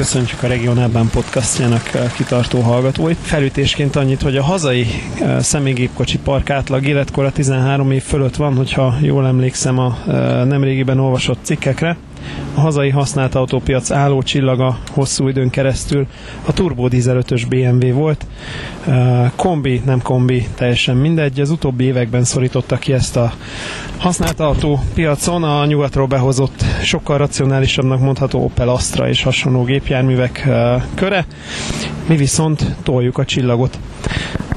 köszöntjük a Regionálban podcastjának kitartó hallgatóit. Felütésként annyit, hogy a hazai személygépkocsi park átlag életkora 13 év fölött van, hogyha jól emlékszem a nemrégiben olvasott cikkekre a hazai használt autópiac álló csillaga hosszú időn keresztül a turbo 5-ös BMW volt. Kombi, nem kombi, teljesen mindegy. Az utóbbi években szorította ki ezt a használt autópiacon a nyugatról behozott sokkal racionálisabbnak mondható Opel Astra és hasonló gépjárművek köre. Mi viszont toljuk a csillagot.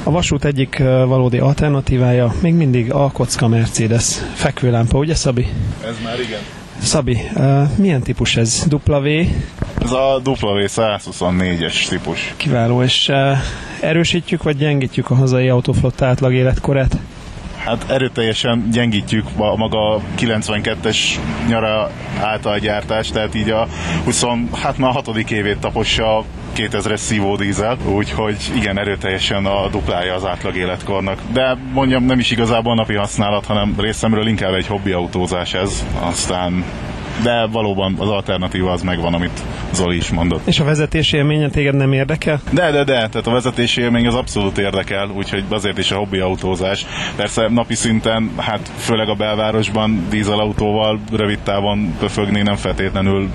A vasút egyik valódi alternatívája még mindig a kocka Mercedes fekvőlámpa, ugye Szabi? Ez már igen. Szabi, uh, milyen típus ez? W? Ez a W124-es típus. Kiváló, és uh, erősítjük vagy gyengítjük a hazai autóflotta átlag életkorát? Hát erőteljesen gyengítjük a maga 92-es nyara által gyártás, tehát így a 20, hát már a hatodik évét tapossa 2000-es szívódízel, úgyhogy igen, erőteljesen a duplája az átlag életkornak. De mondjam, nem is igazából napi használat, hanem részemről inkább egy hobbi autózás ez. Aztán de valóban az alternatíva az megvan, amit Zoli is mondott. És a vezetési élménye téged nem érdekel? De, de, de, tehát a vezetési élmény az abszolút érdekel, úgyhogy azért is a hobbi autózás. Persze napi szinten, hát főleg a belvárosban dízelautóval rövid távon pöfögni nem feltétlenül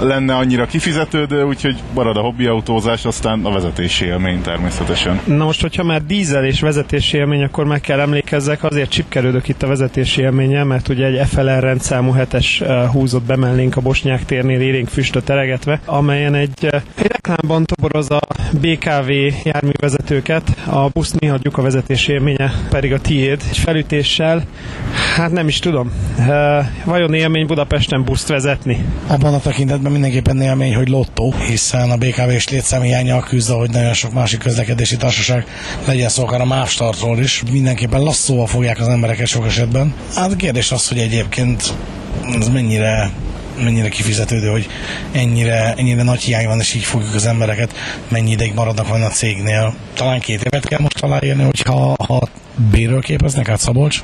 lenne annyira kifizetődő, úgyhogy marad a hobbi autózás, aztán a vezetési élmény természetesen. Na most, hogyha már dízel és vezetési élmény, akkor meg kell emlékezzek, azért csipkerődök itt a vezetési élménye, mert ugye egy FLR rendszámú 7-es elhúzott bemellénk a Bosnyák térnél élénk füstöt teregetve, amelyen egy, eh, egy reklámban toboroz a BKV járművezetőket, a busz néha a vezetés élménye pedig a tiéd. Egy felütéssel, hát nem is tudom, e, vajon élmény Budapesten buszt vezetni? Abban a tekintetben mindenképpen élmény, hogy lottó, hiszen a BKV-s létszámhiányjal küzd, hogy nagyon sok másik közlekedési társaság legyen szó akár a MÁV startról is, mindenképpen lasszóval fogják az embereket sok esetben. Hát kérdés az, hogy egyébként ez mennyire mennyire kifizetődő, hogy ennyire, ennyire nagy hiány van, és így fogjuk az embereket, mennyi ideig maradnak van a cégnél. Talán két évet kell most aláírni, hogyha ha bérről képeznek át Szabolcs?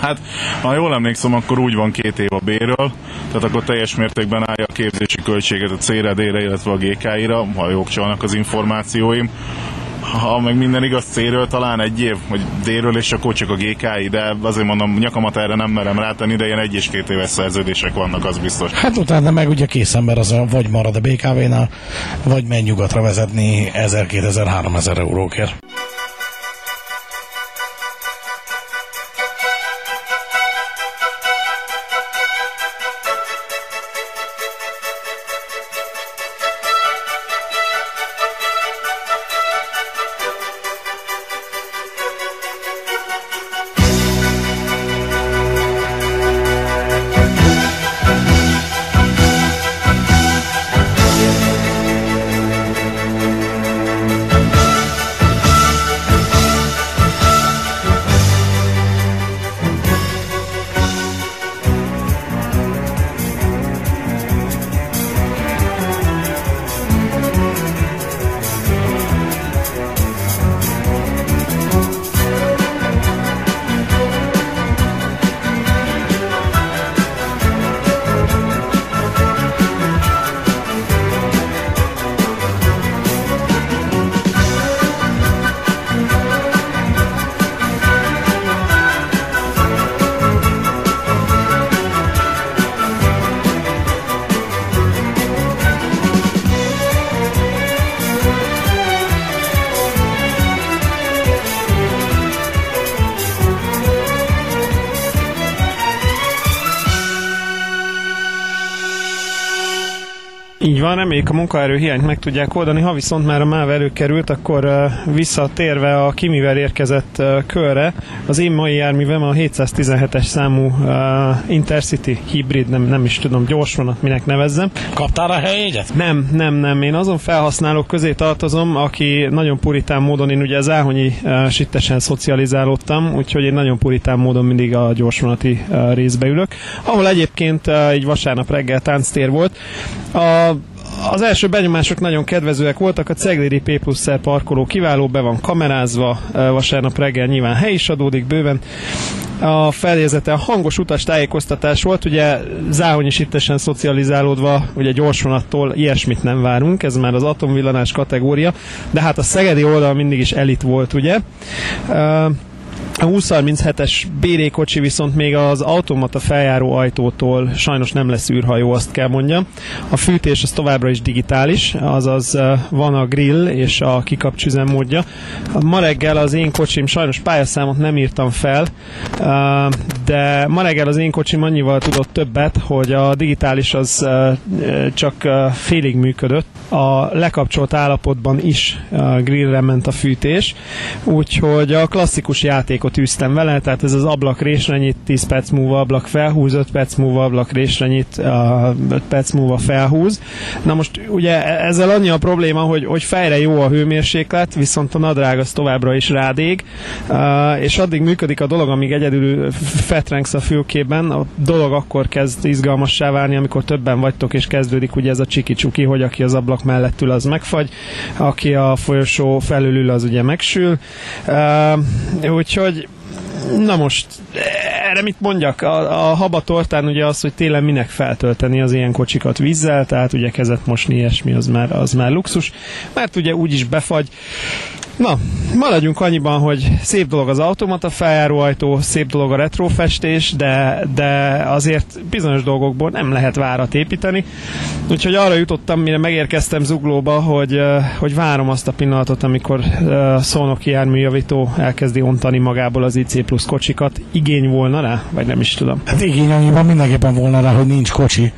Hát, ha jól emlékszem, akkor úgy van két év a bérről, tehát akkor teljes mértékben állja a képzési költséget a CRD-re, illetve a GKI-ra, ha jók csalnak az információim ha meg minden igaz célről talán egy év, vagy délről, és akkor csak a GKI, de azért mondom, nyakamat erre nem merem rátenni, de ilyen egy és két éves szerződések vannak, az biztos. Hát utána meg ugye kész ember az vagy marad a BKV-nál, vagy megy nyugatra vezetni 1000-2000-3000 eurókért. Reméljük a munkaerő hiányt meg tudják oldani. Ha viszont már a MÁV előkerült, akkor visszatérve a Kimivel érkezett körre, az én mai járművem a 717-es számú Intercity hibrid, nem, nem is tudom, gyorsvonat, minek nevezzem. Kaptál a helyjegyet? Nem, nem, nem. Én azon felhasználók közé tartozom, aki nagyon puritán módon, én ugye az áhonyi sittesen szocializálódtam, úgyhogy én nagyon puritán módon mindig a gyorsvonati részbe ülök, ahol egyébként egy vasárnap reggel tánctér volt. A az első benyomások nagyon kedvezőek voltak, a Cegléri P plusz parkoló kiváló, be van kamerázva, vasárnap reggel nyilván hely is adódik bőven, a feljegyzete hangos utas tájékoztatás volt, ugye záhony is ittesen szocializálódva, ugye gyorsvonattól ilyesmit nem várunk, ez már az atomvillanás kategória, de hát a szegedi oldal mindig is elit volt, ugye. Uh, a 2037-es BD kocsi viszont még az automata feljáró ajtótól sajnos nem lesz űrhajó, azt kell mondjam. A fűtés az továbbra is digitális, azaz van a grill és a kikapcs üzemmódja. Ma reggel az én kocsim, sajnos pályaszámot nem írtam fel, de ma reggel az én kocsim annyival tudott többet, hogy a digitális az csak félig működött. A lekapcsolt állapotban is grillre ment a fűtés, úgyhogy a klasszikus játékot űztem vele, tehát ez az ablak résre nyit, 10 perc múlva ablak felhúz, 5 perc múlva ablak résre nyit, 5 perc múlva felhúz. Na most ugye e- ezzel annyi a probléma, hogy, hogy fejre jó a hőmérséklet, viszont a nadrág az továbbra is rádég, és addig működik a dolog, amíg egyedül fetrengsz a fülkében, a dolog akkor kezd izgalmassá válni, amikor többen vagytok, és kezdődik ugye ez a csiki-csuki, hogy aki az ablak mellett ül, az megfagy, aki a folyosó felül ül, az ugye megsül. Úgyhogy Na most, erre mit mondjak? A, a haba tortán ugye az, hogy télen minek feltölteni az ilyen kocsikat vízzel, tehát ugye kezet mosni ilyesmi, az már, az már luxus, mert ugye úgyis befagy. Na, maradjunk annyiban, hogy szép dolog az automata feljáróajtó, szép dolog a retrofestés, de, de azért bizonyos dolgokból nem lehet várat építeni. Úgyhogy arra jutottam, mire megérkeztem Zuglóba, hogy, hogy várom azt a pillanatot, amikor szónoki járműjavító elkezdi ontani magából az IC plusz kocsikat. Igény volna rá? Vagy nem is tudom. Hát igény annyiban mindenképpen volna rá, hogy nincs kocsi.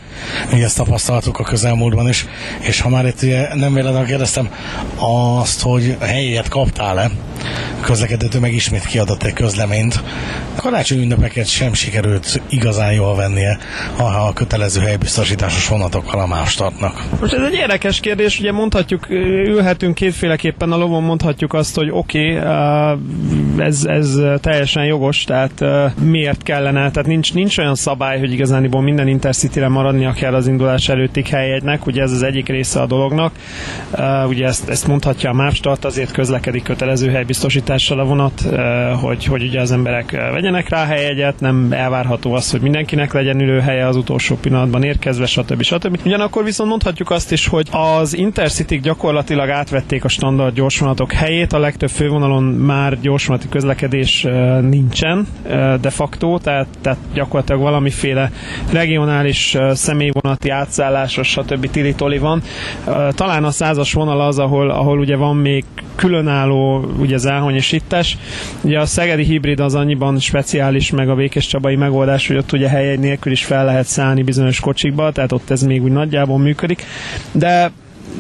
Még ezt tapasztaltuk a közelmúltban is. És ha már itt nem véletlenül kérdeztem azt, hogy helyet kaptál-e, közlekedőtől meg ismét kiadott egy közleményt. Karácsony ünnepeket sem sikerült igazán jól vennie, ha a kötelező helybiztosításos vonatokkal a más tartnak. Most ez egy érdekes kérdés, ugye mondhatjuk, ülhetünk kétféleképpen a lovon, mondhatjuk azt, hogy oké, okay, ez, ez teljesen jogos, tehát miért kellene, tehát nincs, nincs olyan szabály, hogy igazániból minden Intercity-re maradnia kell az indulás előttig helyegynek, ugye ez az egyik része a dolognak, ugye ezt, ezt mondhatja a MÁV start, azért közlekedik kötelező helybiztosítással a vonat, hogy, hogy ugye az emberek vegyenek rá helyegyet, nem elvárható az, hogy mindenkinek legyen ülőhelye az utolsó pillanatban érkezve, stb. stb. Ugyanakkor viszont mondhatjuk azt is, hogy az intercity gyakorlatilag átvették a standard gyorsvonatok helyét, a legtöbb fővonalon már gyorsvonati közlekedés nincsen de facto, tehát, tehát gyakorlatilag valamiféle regionális személyvonati átszállásos, stb. tilitoli van. Talán a százas vonal az, ahol, ahol ugye van még különálló ugye záhony és ittes. Ugye a szegedi hibrid az annyiban speciális, meg a Vékes Csabai megoldás, hogy ott ugye helyegy nélkül is fel lehet szállni bizonyos kocsikba, tehát ott ez még úgy nagyjából működik. De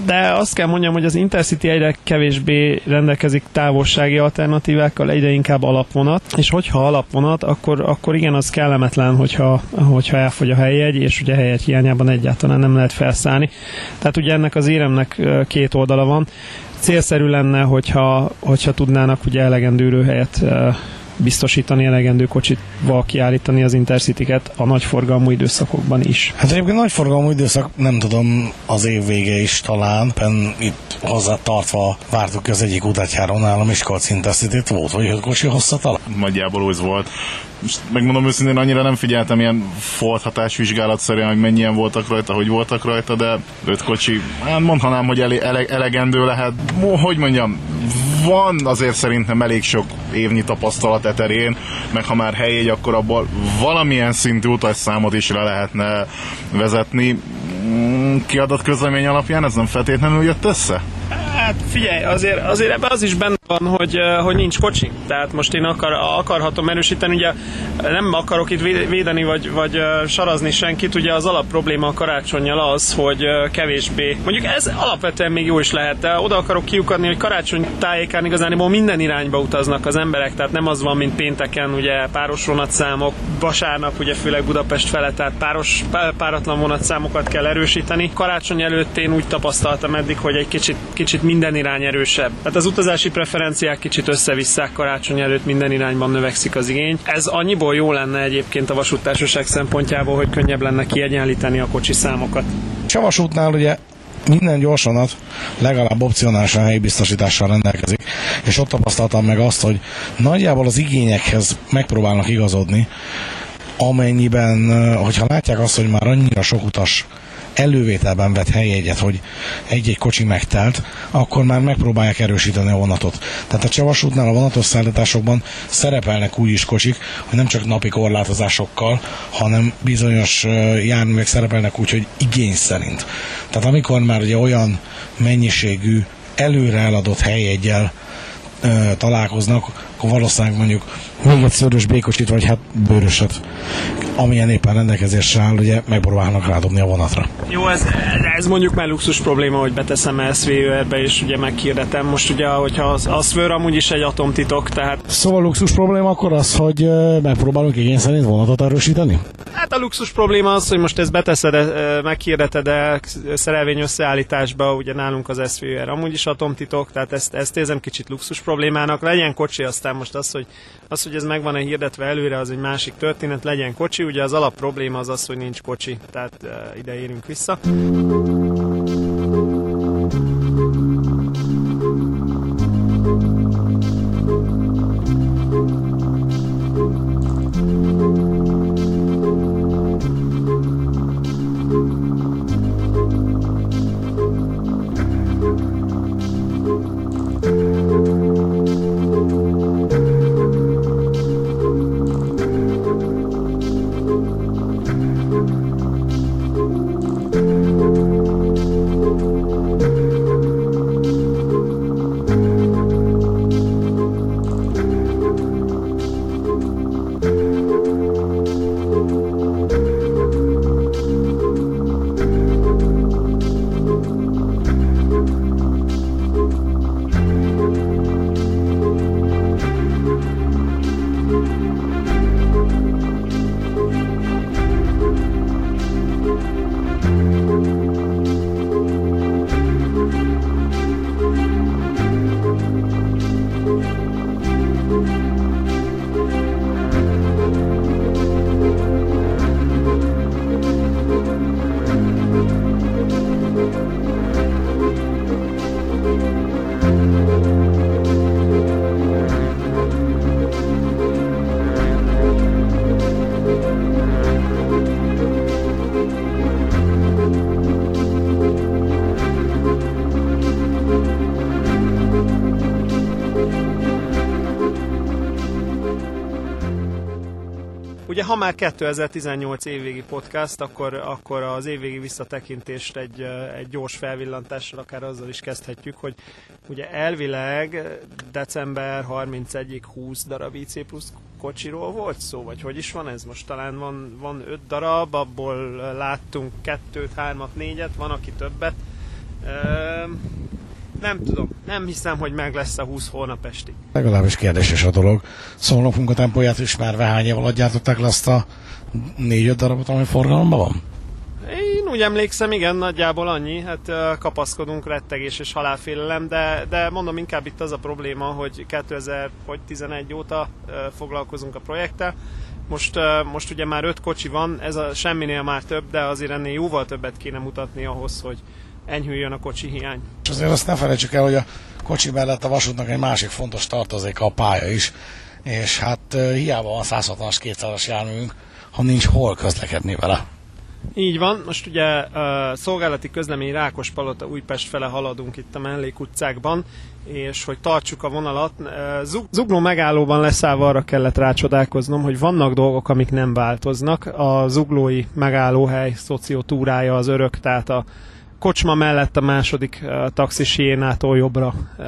de azt kell mondjam, hogy az Intercity egyre kevésbé rendelkezik távolsági alternatívákkal, egyre inkább alapvonat, és hogyha alapvonat, akkor, akkor igen, az kellemetlen, hogyha, hogyha elfogy a helyjegy, és ugye helyjegy hiányában egyáltalán nem lehet felszállni. Tehát ugye ennek az éremnek két oldala van. Célszerű lenne, hogyha, hogyha tudnának ugye elegendő helyet biztosítani elegendő kocsitval kiállítani az intercityket a nagyforgalmú időszakokban is. Hát egyébként nagyforgalmú időszak, nem tudom, az év vége is talán, pen itt hozzá tartva vártuk az egyik utatjáron a Miskolc intercity volt, vagy hogy kocsi hosszatala? Nagyjából úgy volt. Most megmondom őszintén, annyira nem figyeltem ilyen Ford hatásvizsgálatszerűen, hogy mennyien voltak rajta, hogy voltak rajta, de öt kocsi, hát mondhanám, hogy ele- ele- elegendő lehet. Hogy mondjam, van azért szerintem elég sok évnyi tapasztalat eterén, meg ha már helyégy, akkor abból valamilyen szintű utasszámot is le lehetne vezetni. Mm, kiadott közlemény alapján ez nem feltétlenül jött össze? Hát figyelj, azért, azért ebben az is benne van, hogy, hogy nincs kocsi. Tehát most én akar, akarhatom erősíteni, ugye nem akarok itt védeni vagy, vagy sarazni senkit, ugye az alap probléma a karácsonyjal az, hogy kevésbé, mondjuk ez alapvetően még jó is lehet, de oda akarok kiukadni, hogy karácsony tájékán igazániból minden irányba utaznak az emberek, tehát nem az van, mint pénteken, ugye páros vonatszámok, vasárnap ugye főleg Budapest fele, tehát páros, páratlan vonatszámokat kell erősíteni. Karácsony előtt én úgy tapasztaltam eddig, hogy egy kicsit, kicsit minden irány erősebb. Tehát az utazási preferenciák kicsit összevisszák karácsony előtt, minden irányban növekszik az igény. Ez annyiból jó lenne egyébként a vasúttársaság szempontjából, hogy könnyebb lenne kiegyenlíteni a kocsi számokat. Csavasútnál ugye minden gyorsonat legalább opcionálisan helyi biztosítással rendelkezik, és ott tapasztaltam meg azt, hogy nagyjából az igényekhez megpróbálnak igazodni, amennyiben, hogyha látják azt, hogy már annyira sok utas elővételben vett helyjegyet, hogy egy-egy kocsi megtelt, akkor már megpróbálják erősíteni a vonatot. Tehát a Csavasútnál a vonatos szállításokban szerepelnek úgy is kocsik, hogy nem csak napi korlátozásokkal, hanem bizonyos járművek szerepelnek úgy, hogy igény szerint. Tehát amikor már ugye olyan mennyiségű előre eladott helyjegyel találkoznak, akkor valószínűleg mondjuk még egy szörös békocsit, vagy hát bőröset, amilyen éppen rendelkezésre áll, ugye megpróbálnak rádobni a vonatra. Jó, ez, ez mondjuk már luxus probléma, hogy beteszem SVR-be, és ugye meghirdetem. Most ugye, hogyha az, az SVR amúgy is egy atomtitok, tehát... Szóval luxus probléma akkor az, hogy megpróbálunk igény szerint vonatot erősíteni? Hát a luxus probléma az, hogy most ezt beteszed, meghirdeted de szerelvény összeállításba, ugye nálunk az SVR amúgy is atomtitok, tehát ezt, ezt érzem kicsit luxus problémának. Legyen kocsi, aztán most az, hogy, az, hogy ez meg van-e hirdetve előre, az egy másik történet, legyen kocsi. Ugye az alap probléma az az, hogy nincs kocsi, tehát uh, ide érünk vissza. Ha már 2018 évvégi podcast, akkor, akkor az évvégi visszatekintést egy, egy gyors felvillantással, akár azzal is kezdhetjük, hogy ugye elvileg december 31-ig 20 darab IC plusz kocsiról volt szó, vagy hogy is van ez? Most talán van, van 5 darab, abból láttunk 2 3 négyet, van aki többet. Nem tudom, nem hiszem, hogy meg lesz a 20 hónap estig. Legalábbis kérdéses a dolog. Szólnok munkatempóját is már hány év alatt gyártották le azt a négy-öt darabot, ami forgalomban van? Én úgy emlékszem, igen, nagyjából annyi. Hát kapaszkodunk, rettegés és halálfélelem, de, de mondom, inkább itt az a probléma, hogy 2011 óta foglalkozunk a projekttel. Most, most ugye már öt kocsi van, ez a semminél már több, de azért ennél jóval többet kéne mutatni ahhoz, hogy, enyhüljön a kocsi hiány. És azért azt ne felejtsük el, hogy a kocsi mellett a vasútnak egy másik fontos tartozéka a pálya is, és hát hiába van 160-as, 200-as járművünk, ha nincs hol közlekedni vele. Így van, most ugye uh, szolgálati közlemény Rákospalota Újpest fele haladunk itt a mellékutcákban, és hogy tartsuk a vonalat, uh, Zug- Zugló megállóban leszállva arra kellett rácsodálkoznom, hogy vannak dolgok, amik nem változnak. A zuglói megállóhely szociotúrája az örök, tehát a kocsma mellett a második uh, taxis hiénától jobbra uh,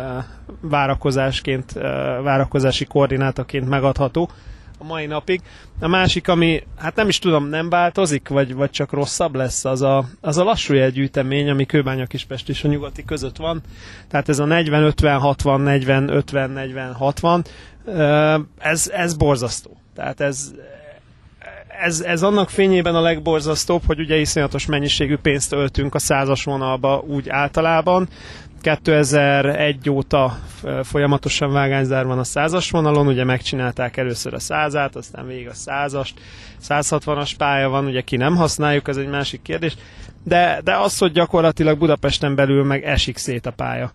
várakozásként, uh, várakozási koordinátaként megadható a mai napig. A másik, ami hát nem is tudom, nem változik, vagy, vagy csak rosszabb lesz, az a, az a lassú jelgyűjtemény, ami Kőbánya Kispest és a nyugati között van. Tehát ez a 40-50-60, 40-50-40-60, ez, ez borzasztó. Tehát ez, ez, ez annak fényében a legborzasztóbb, hogy ugye iszonyatos mennyiségű pénzt öltünk a százas vonalba úgy általában, 2001 óta folyamatosan vágányzár van a százas vonalon, ugye megcsinálták először a százát, aztán végig a százast, 160-as pálya van, ugye ki nem használjuk, ez egy másik kérdés, de, de az, hogy gyakorlatilag Budapesten belül meg esik szét a pálya.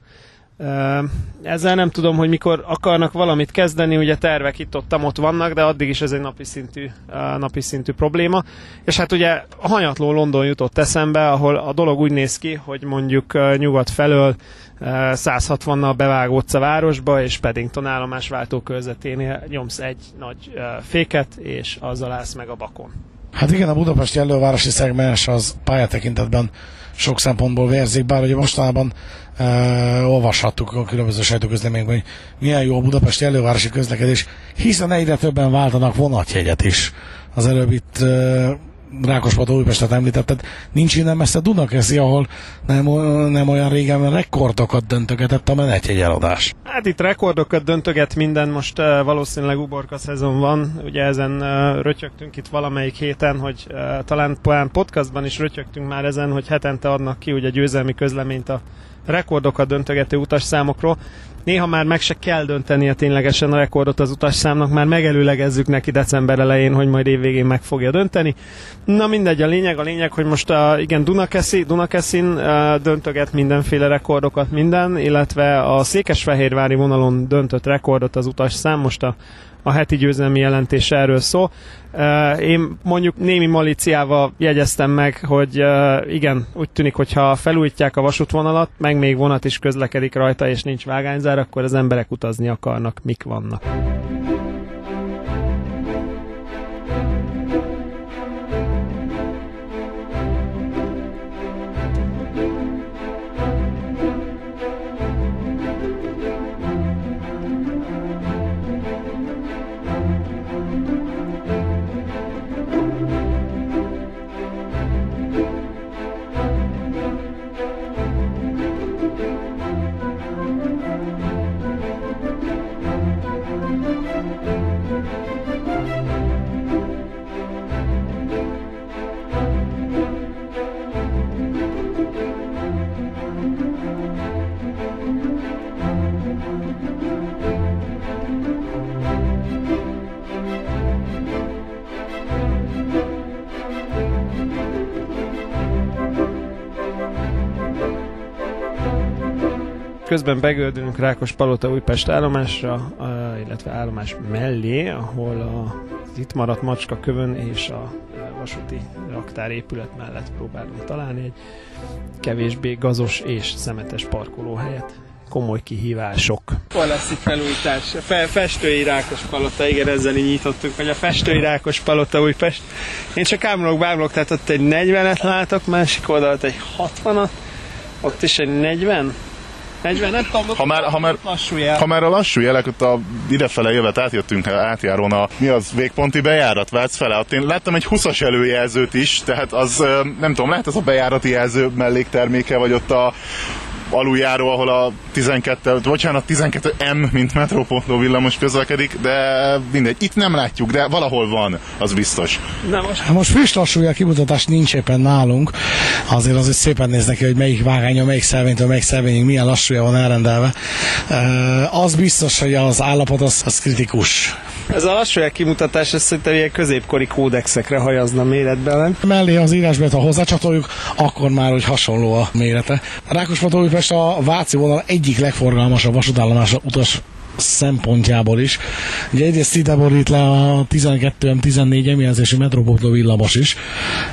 Ezzel nem tudom, hogy mikor akarnak valamit kezdeni, ugye tervek itt ott, ott vannak, de addig is ez egy napi szintű, napi szintű probléma. És hát ugye a hanyatló London jutott eszembe, ahol a dolog úgy néz ki, hogy mondjuk nyugat felől 160-nal bevágódsz a városba, és Paddington állomás váltókörzeténél nyomsz egy nagy féket, és azzal állsz meg a bakon. Hát igen, a budapesti elővárosi szegmens az pályatekintetben sok szempontból vérzik, bár ugye mostanában e, olvashattuk a különböző sajtóközleményekben, hogy milyen jó a budapesti elővárosi közlekedés, hiszen egyre többen váltanak vonatjegyet is. Az előbb itt e, Rákospató Újpestet említetted, nincs innen messze Dunakeszi, ahol nem, nem olyan régen rekordokat döntögetett a menetjegyeladás. Hát itt rekordokat döntöget minden, most uh, valószínűleg uborka szezon van, ugye ezen uh, rötyögtünk itt valamelyik héten, hogy uh, talán podcastban is rötyögtünk már ezen, hogy hetente adnak ki ugye győzelmi közleményt a rekordokat döntögető utasszámokról. Néha már meg se kell döntenie ténylegesen a rekordot az utasszámnak, már megelőlegezzük neki december elején, hogy majd évvégén meg fogja dönteni. Na mindegy, a lényeg, a lényeg, hogy most a, igen, Dunakeszi, Dunakeszin uh, döntöget mindenféle rekordokat minden, illetve a Székesfehérvári vonalon döntött rekordot az utasszám, most a a heti győzelmi jelentés erről szól. Én mondjuk némi maliciával jegyeztem meg, hogy igen, úgy tűnik, hogyha felújítják a vasútvonalat, meg még vonat is közlekedik rajta, és nincs vágányzár, akkor az emberek utazni akarnak, mik vannak. Begördülünk Rákos Palota Újpest állomásra, illetve állomás mellé, ahol a itt maradt macska kövön és a vasúti raktárépület mellett próbálunk találni egy kevésbé gazos és szemetes parkolóhelyet komoly kihívások. Hol lesz itt felújítás? A fe, festői Rákos Palota, igen, ezzel így nyitottuk, hogy a festői Rákos Palota Újpest. Én csak ámulok, bámulok, tehát ott egy 40-et látok, másik oldalt egy 60-at, ott is egy 40, 40, nem tudom, ha már, ha már, lassú jel. Ha már a lassú jelek, ott a idefele jövet átjöttünk átjárón a, mi az, végponti bejárat Vác fele. Ott én láttam egy 20-as előjelzőt is, tehát az, nem tudom, lehet ez a bejárati jelző mellékterméke, vagy ott a aluljáró, ahol a 12, bocsánat, 12M, mint metrópontló villamos közlekedik, de mindegy, itt nem látjuk, de valahol van, az biztos. Na most, hát most friss lassúja kimutatás nincs éppen nálunk, azért azért szépen néznek ki, hogy melyik vágánya, melyik szelvénytől, melyik szelvényig milyen lassúja van elrendelve. Az biztos, hogy az állapot az, az kritikus. Ez a lassú kimutatás, ez szerintem ilyen középkori kódexekre hajazna méretben. Mellé az írásbet, ha hozzácsatoljuk, akkor már hogy hasonló a mérete. Rákosmató Újpest a Váci vonal egyik legforgalmasabb vasútállomása utas szempontjából is. Ugye egyrészt ide borít le a 12M14 emjelzési metropoltó villamos is,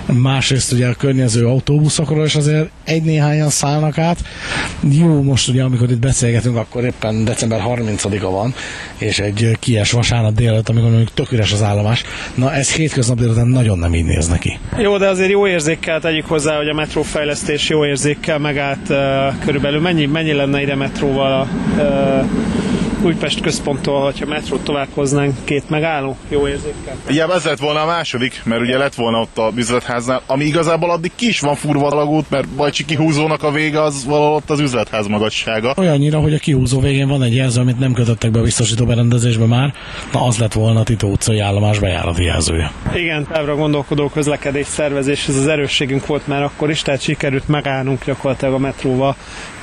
másrészt ugye a környező autóbuszokról is azért egy-néhányan szállnak át. Jó, most ugye amikor itt beszélgetünk, akkor éppen december 30-a van, és egy kies vasárnap délelőtt, amikor mondjuk tök üres az állomás. Na ez hétköznap délután nagyon nem így néz neki. Jó, de azért jó érzékkel tegyük hozzá, hogy a metrófejlesztés jó érzékkel megállt uh, körülbelül. Mennyi, mennyi lenne ide metróval a uh, Újpest központtól, hogyha metrót tovább hoznánk, két megálló, jó érzékkel. Igen, ez lett volna a második, mert ugye lett volna ott a üzletháznál, ami igazából addig ki is van furva alagút, mert Bajcsi kihúzónak a vége az valahol ott az üzletház magassága. Olyannyira, hogy a kihúzó végén van egy jelző, amit nem kötöttek be a biztosító berendezésbe már, na az lett volna a Tito utcai állomás bejárati jelzője. Igen, távra gondolkodó közlekedés szervezés, ez az erősségünk volt már akkor is, tehát sikerült megállnunk gyakorlatilag a metróval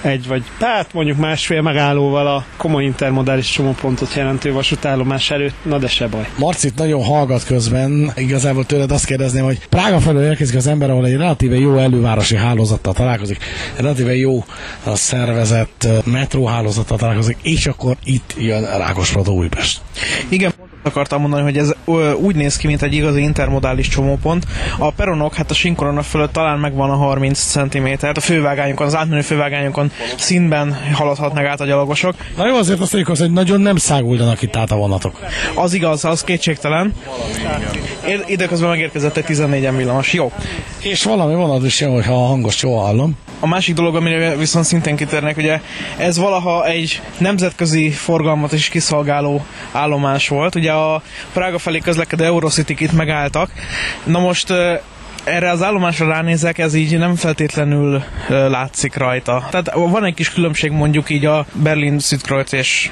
egy vagy hát mondjuk másfél megállóval a komoly intermodális csomópontot jelentő vasútállomás előtt, na de se baj. Marcit nagyon hallgat közben, igazából tőled azt kérdezném, hogy Prága felől érkezik az ember, ahol egy relatíve jó elővárosi hálózattal találkozik, relatíve jó a szervezett metróhálózattal találkozik, és akkor itt jön Rákosrodó Újpest. Igen, akartam mondani, hogy ez úgy néz ki, mint egy igazi intermodális csomópont. A peronok, hát a sinkorona fölött talán megvan a 30 cm, a fővágányokon, az átmenő fővágányokon színben haladhatnak át a gyalogosok. Na jó, azért azt mondjuk, hogy nagyon nem száguldanak itt át a vonatok. Az igaz, az kétségtelen. Én időközben megérkezett egy 14 villamos, jó. És valami vonat is jó, hogyha a hangos jól hallom. A másik dolog, amire viszont szintén kitérnek, ugye ez valaha egy nemzetközi forgalmat is kiszolgáló állomás volt. Ugye a Prága felé közlekedő Eurocity itt megálltak. Na most erre az állomásra ránézek, ez így nem feltétlenül látszik rajta. Tehát van egy kis különbség mondjuk így a Berlin Südkreuz és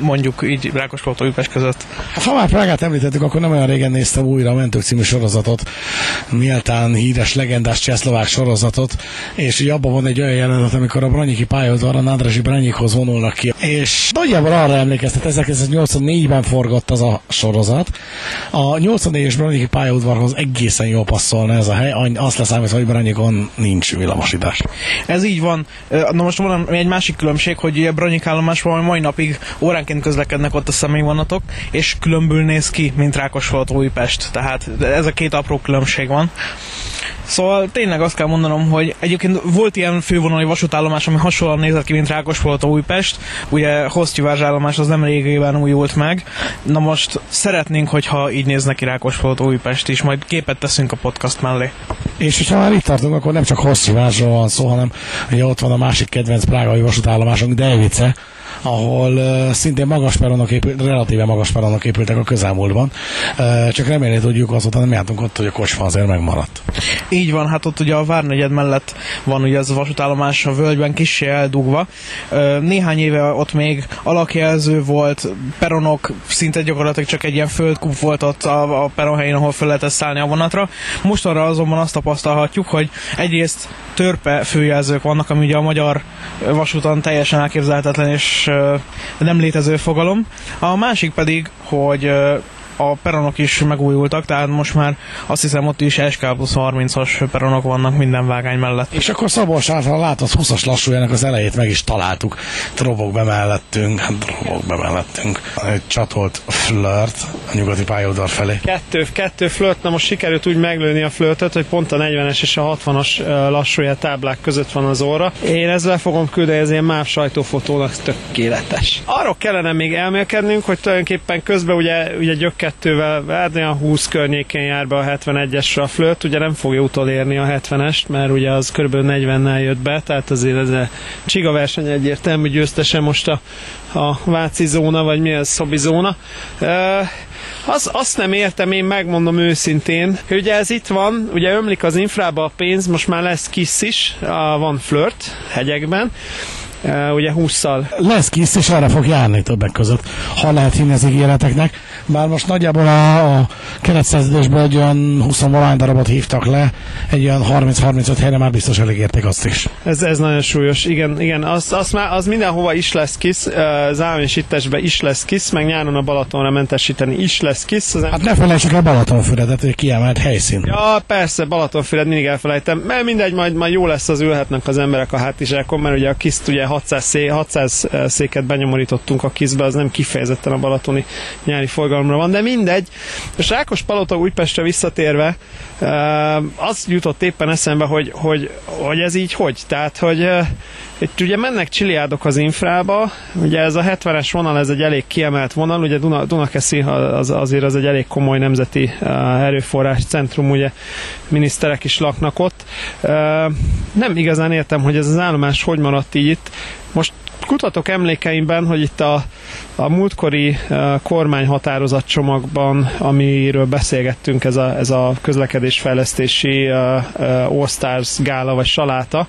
mondjuk így Rákospalota Újpest között. Hát, ha már Prágát említettük, akkor nem olyan régen néztem újra a Mentők című sorozatot, méltán híres, legendás csehszlovák sorozatot, és így abban van egy olyan jelenet, amikor a Branyiki pályaudvarra Nándrási Branyikhoz vonulnak ki. És nagyjából arra emlékeztet, 1984-ben forgott az a sorozat. A 84-es Branyiki pályaudvarhoz egészen jól passzolna ez a hely, azt leszámítva, hogy Branyikon nincs villamosítás. Ez így van. Na most van egy másik különbség, hogy a Branyik állomásban mai napig óránként közlekednek ott a személyvonatok, és különbül néz ki, mint Rákosfolt Újpest. Tehát ez a két apró különbség van. Szóval tényleg azt kell mondanom, hogy egyébként volt ilyen fővonali vasútállomás, ami hasonlóan nézett ki, mint Rákosfolt Újpest. Ugye Hosztyivázs állomás az nem régében újult meg. Na most szeretnénk, hogyha így néznek ki Rákosfolt Újpest is, majd képet teszünk a podcast mellé. És hogyha már itt tartunk, akkor nem csak Hosztyivázsról van szó, hanem ugye ott van a másik kedvenc prágai vasútállomásunk, Delvice, ahol uh, szintén magas peronok épült, relatíve magas peronok épültek a közelmúltban. Uh, csak remélni tudjuk, azóta nem jártunk ott, hogy a kocsma azért megmaradt. Így van, hát ott ugye a Várnegyed mellett van ugye ez a vasútállomás a völgyben kissé eldugva. Uh, néhány éve ott még alakjelző volt, peronok, szinte gyakorlatilag csak egy ilyen földkúp volt ott a, a peron helyén, ahol fel lehetett szállni a vonatra. Mostanra azonban azt tapasztalhatjuk, hogy egyrészt törpe főjelzők vannak, ami ugye a magyar vasúton teljesen elképzelhetetlen és nem létező fogalom. A másik pedig, hogy a peronok is megújultak, tehát most már azt hiszem ott is SK plusz 30-as peronok vannak minden vágány mellett. És akkor Szabolcs által látott 20-as lassújának az elejét meg is találtuk. Drobog be mellettünk, hát drobog be mellettünk. Egy csatolt flirt a nyugati pályaudvar felé. Kettő, kettő flirt, na most sikerült úgy meglőni a flirtet, hogy pont a 40-es és a 60-as lassújá táblák között van az óra. Én ezzel fogom küldeni, ez ilyen MÁV sajtófotónak tökéletes. Arról kellene még elmélkednünk, hogy tulajdonképpen közben ugye, ugye gyök 2-vel, hát olyan 20 környékén jár be a 71-esre a flört, ugye nem fogja utolérni a 70-est, mert ugye az kb. 40-nel jött be, tehát azért ez a csiga verseny egyértelmű győztese most a, a Váci zóna, vagy mi ez, Szobi zóna. E, az, azt nem értem, én megmondom őszintén, hogy ugye ez itt van, ugye ömlik az infrába a pénz, most már lesz kisz is, a, van flört hegyekben, Uh, ugye 20-szal. Lesz kis, és erre fog járni többek között, ha lehet hinni az ígéreteknek. Bár most nagyjából a, a keretszerződésből egy olyan 20 valány darabot hívtak le, egy olyan 30-35 helyre már biztos elég azt is. Ez, ez nagyon súlyos, igen, igen, az, az, már, az mindenhova is lesz kis, Zám és Ittesbe is lesz kis, meg nyáron a Balatonra mentesíteni is lesz kis. Az hát ne felejtsük el Balatonfüredet, hogy kiemelt helyszín. Ja, persze, Balatonfüred mindig elfelejtem, mert mindegy, majd, majd jó lesz az ülhetnek az emberek a hátizsákon, mert ugye a kiszt ugye 600, szé, 600 széket benyomorítottunk a kizbe, az nem kifejezetten a balatoni nyári forgalomra van, de mindegy. És Rákos Palota Újpestre visszatérve, az jutott éppen eszembe, hogy, hogy, hogy ez így hogy? Tehát, hogy itt ugye mennek csiliádok az infrába, ugye ez a 70-es vonal, ez egy elég kiemelt vonal, ugye Duna, Dunakeszi az, azért az egy elég komoly nemzeti erőforrás centrum, ugye miniszterek is laknak ott. Nem igazán értem, hogy ez az állomás hogy maradt így itt. Most kutatok emlékeimben, hogy itt a, a múltkori uh, kormányhatározat csomagban, amiről beszélgettünk, ez a, ez a közlekedésfejlesztési uh, uh, All Stars gála vagy saláta,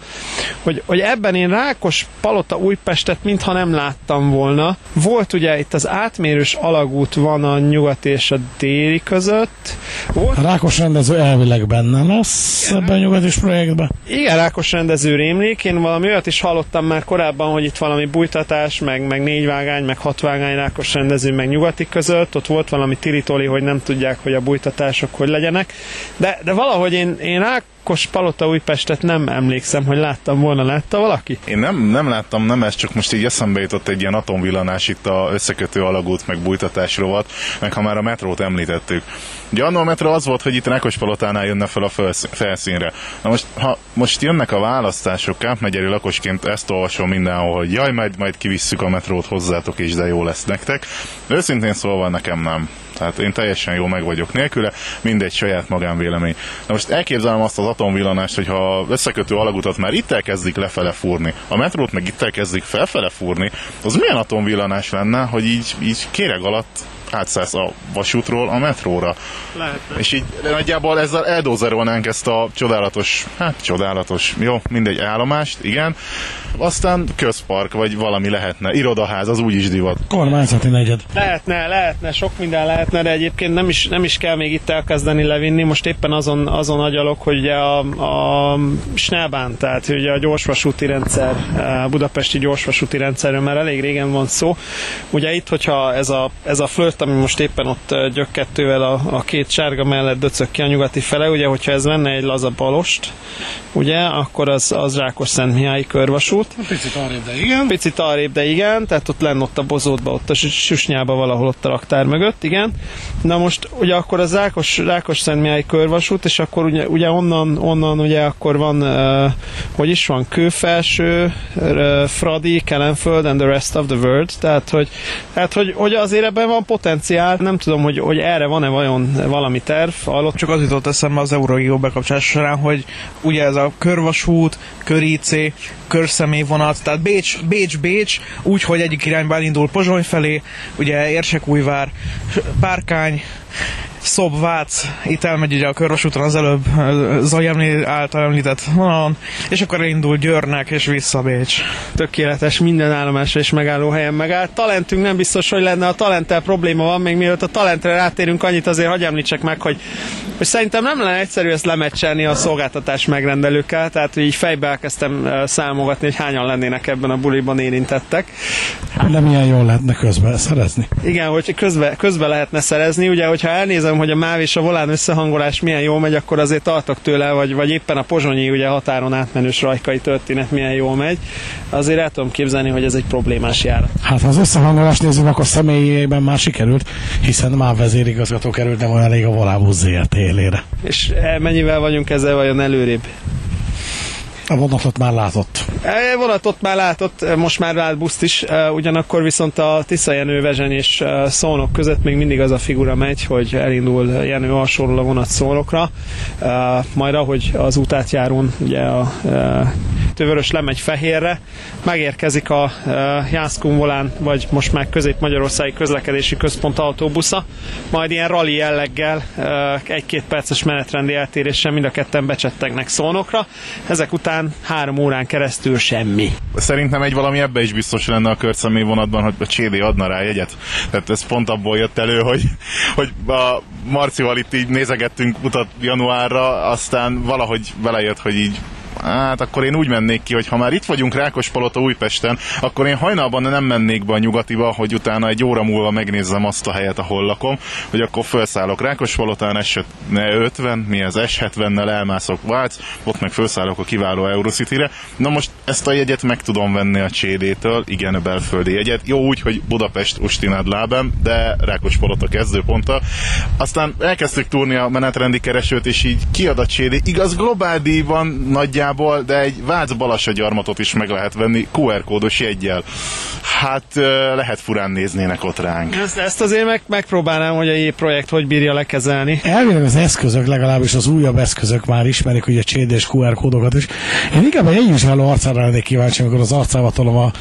hogy, hogy ebben én Rákos Palota Újpestet mintha nem láttam volna. Volt ugye itt az átmérős alagút van a nyugati és a déli között. Volt... A Rákos rendező elvileg benne lesz ebben a nyugati projektben. Igen, Rákos rendező rémlik. Én valami olyat is hallottam már korábban, hogy itt valami bújtatás, meg, meg négy vágány, meg hat vágány Rákos rendező, meg nyugati között. Ott volt valami tiritoli, hogy nem tudják, hogy a bújtatások hogy legyenek. De, de valahogy én, én Rák Ákos Palota Újpestet nem emlékszem, hogy láttam volna. Látta valaki? Én nem, nem láttam, nem ez, csak most így eszembe jutott egy ilyen atomvillanás itt a összekötő alagút, meg bújtatás rovat, meg ha már a metrót említettük. Ugye annól a metró az volt, hogy itt Rákos Palotánál jönne fel a felszínre. Na most, ha most jönnek a választások, Kápmegyeri lakosként ezt olvasom mindenhol, hogy jaj, majd, majd kivisszük a metrót hozzátok, és de jó lesz nektek. Őszintén szólva nekem nem. Tehát én teljesen jó meg vagyok nélküle, mindegy saját magánvélemény. Na most elképzelem azt az atomvillanást, hogyha összekötő alagutat már itt elkezdik lefele fúrni, a metrót meg itt elkezdik felfele fúrni, az milyen atomvillanás lenne, hogy így, így kéreg alatt átszállsz a vasútról a metróra. Lehetne. És így nagyjából ezzel eldózerolnánk ezt a csodálatos, hát csodálatos, jó, mindegy állomást, igen. Aztán közpark, vagy valami lehetne. Irodaház, az úgyis divat. Kormányzati negyed. Lehetne, lehetne, sok minden lehetne, de egyébként nem is, nem is kell még itt elkezdeni levinni. Most éppen azon, azon agyalok, hogy ugye a, a Snellbán, tehát ugye a gyorsvasúti rendszer, a budapesti gyorsvasúti rendszerről már elég régen van szó. Ugye itt, hogyha ez a, ez a flört, ami most éppen ott gyökkettővel a, a két sárga mellett döcög ki a nyugati fele, ugye, hogyha ez lenne egy laza balost, ugye, akkor az, az Rákos Szent Mihály körvasút. Picit arrébb, de igen. Picit arrébb, de igen, tehát ott lenne ott a bozótba, ott a susnyába valahol ott a raktár mögött, igen. Na most ugye akkor az Rákos, Rákos Szent Mihály körvasút, és akkor ugye, ugye onnan, onnan ugye akkor van, uh, hogy is van, Kőfelső, uh, Fradi, Kelenföld and the rest of the world, tehát hogy, tehát, hogy, hogy azért ebben van potenciál, nem tudom, hogy, hogy erre van-e vajon valami terv, hallott. Csak az jutott eszembe az Eurorégió bekapcsolás során, hogy ugye ez a körvasút, köricé, körszemélyvonat, tehát Bécs, Bécs, Bécs, úgy, hogy egyik irányba indul Pozsony felé, ugye Érsekújvár, Párkány, Szobvác, itt elmegy ugye a körvasúton az előbb Zajemné által említett vonalon, és akkor elindul Győrnek és vissza Bécs. Tökéletes, minden állomásra és megállóhelyen megállt. Talentünk nem biztos, hogy lenne, a talenttel probléma van, még mielőtt a talentre rátérünk, annyit azért hagyj említsek meg, hogy, hogy szerintem nem lenne egyszerű ezt lemecselni a szolgáltatás megrendelőkkel, tehát így fejbe elkezdtem számogatni, hogy hányan lennének ebben a buliban érintettek. De milyen jól lehetne közben szerezni. Igen, hogy közbe, közbe lehetne szerezni, ugye, hogyha elnézem nézem, hogy a MÁV és a volán összehangolás milyen jól megy, akkor azért tartok tőle, vagy, vagy éppen a pozsonyi ugye határon átmenős rajkai történet milyen jól megy. Azért el tudom képzelni, hogy ez egy problémás járat. Hát ha az összehangolást nézzük, akkor személyében már sikerült, hiszen MÁV vezérigazgató került, de van elég a Volábusz ZRT élére. És e, mennyivel vagyunk ezzel vajon előrébb? A vonatot már látott. E, vonatot már látott, most már lát buszt is, e, ugyanakkor viszont a Tisza Jenő Vezseny és e, Szónok között még mindig az a figura megy, hogy elindul Jenő alsóról a vonat Szónokra, majd ahogy az utát járón ugye a Tövörös lemegy Fehérre, megérkezik a Jászkun Volán, vagy most már Közép-Magyarországi Közlekedési Központ autóbusza, majd ilyen rally jelleggel egy-két perces menetrendi eltéréssel mind a ketten becsettegnek Szónokra. Ezek után három órán keresztül semmi. Szerintem egy valami ebbe is biztos lenne a körcsömély vonatban, hogy a CD adna rá jegyet. Tehát ez pont abból jött elő, hogy, hogy a Marcival itt így nézegettünk utat januárra, aztán valahogy belejött, hogy így hát akkor én úgy mennék ki, hogy ha már itt vagyunk Rákospalota Újpesten, akkor én hajnalban nem mennék be a nyugatiba, hogy utána egy óra múlva megnézzem azt a helyet, ahol lakom, hogy akkor felszállok Rákospalotán, S50, mi az S70-nel elmászok Vác, ott meg felszállok a kiváló Eurocity-re. Na most ezt a jegyet meg tudom venni a CD-től, igen, a belföldi jegyet. Jó úgy, hogy Budapest Ustinád lábem, de Rákospalota kezdőponttal. Aztán elkezdtük túrni a menetrendi keresőt, és így kiad a CD. Igaz, globál díj van nagyjából, Kínából, de egy Vác Balassa gyarmatot is meg lehet venni QR kódos jegyel. Hát lehet furán néznének ott ránk. Ezt, ezt azért meg, megpróbálnám, hogy a projekt hogy bírja lekezelni. Elvileg az eszközök, legalábbis az újabb eszközök már ismerik ugye CD és QR kódokat is. Én inkább egy egyvizsgáló arcára lennék kíváncsi, amikor az arcába tolom a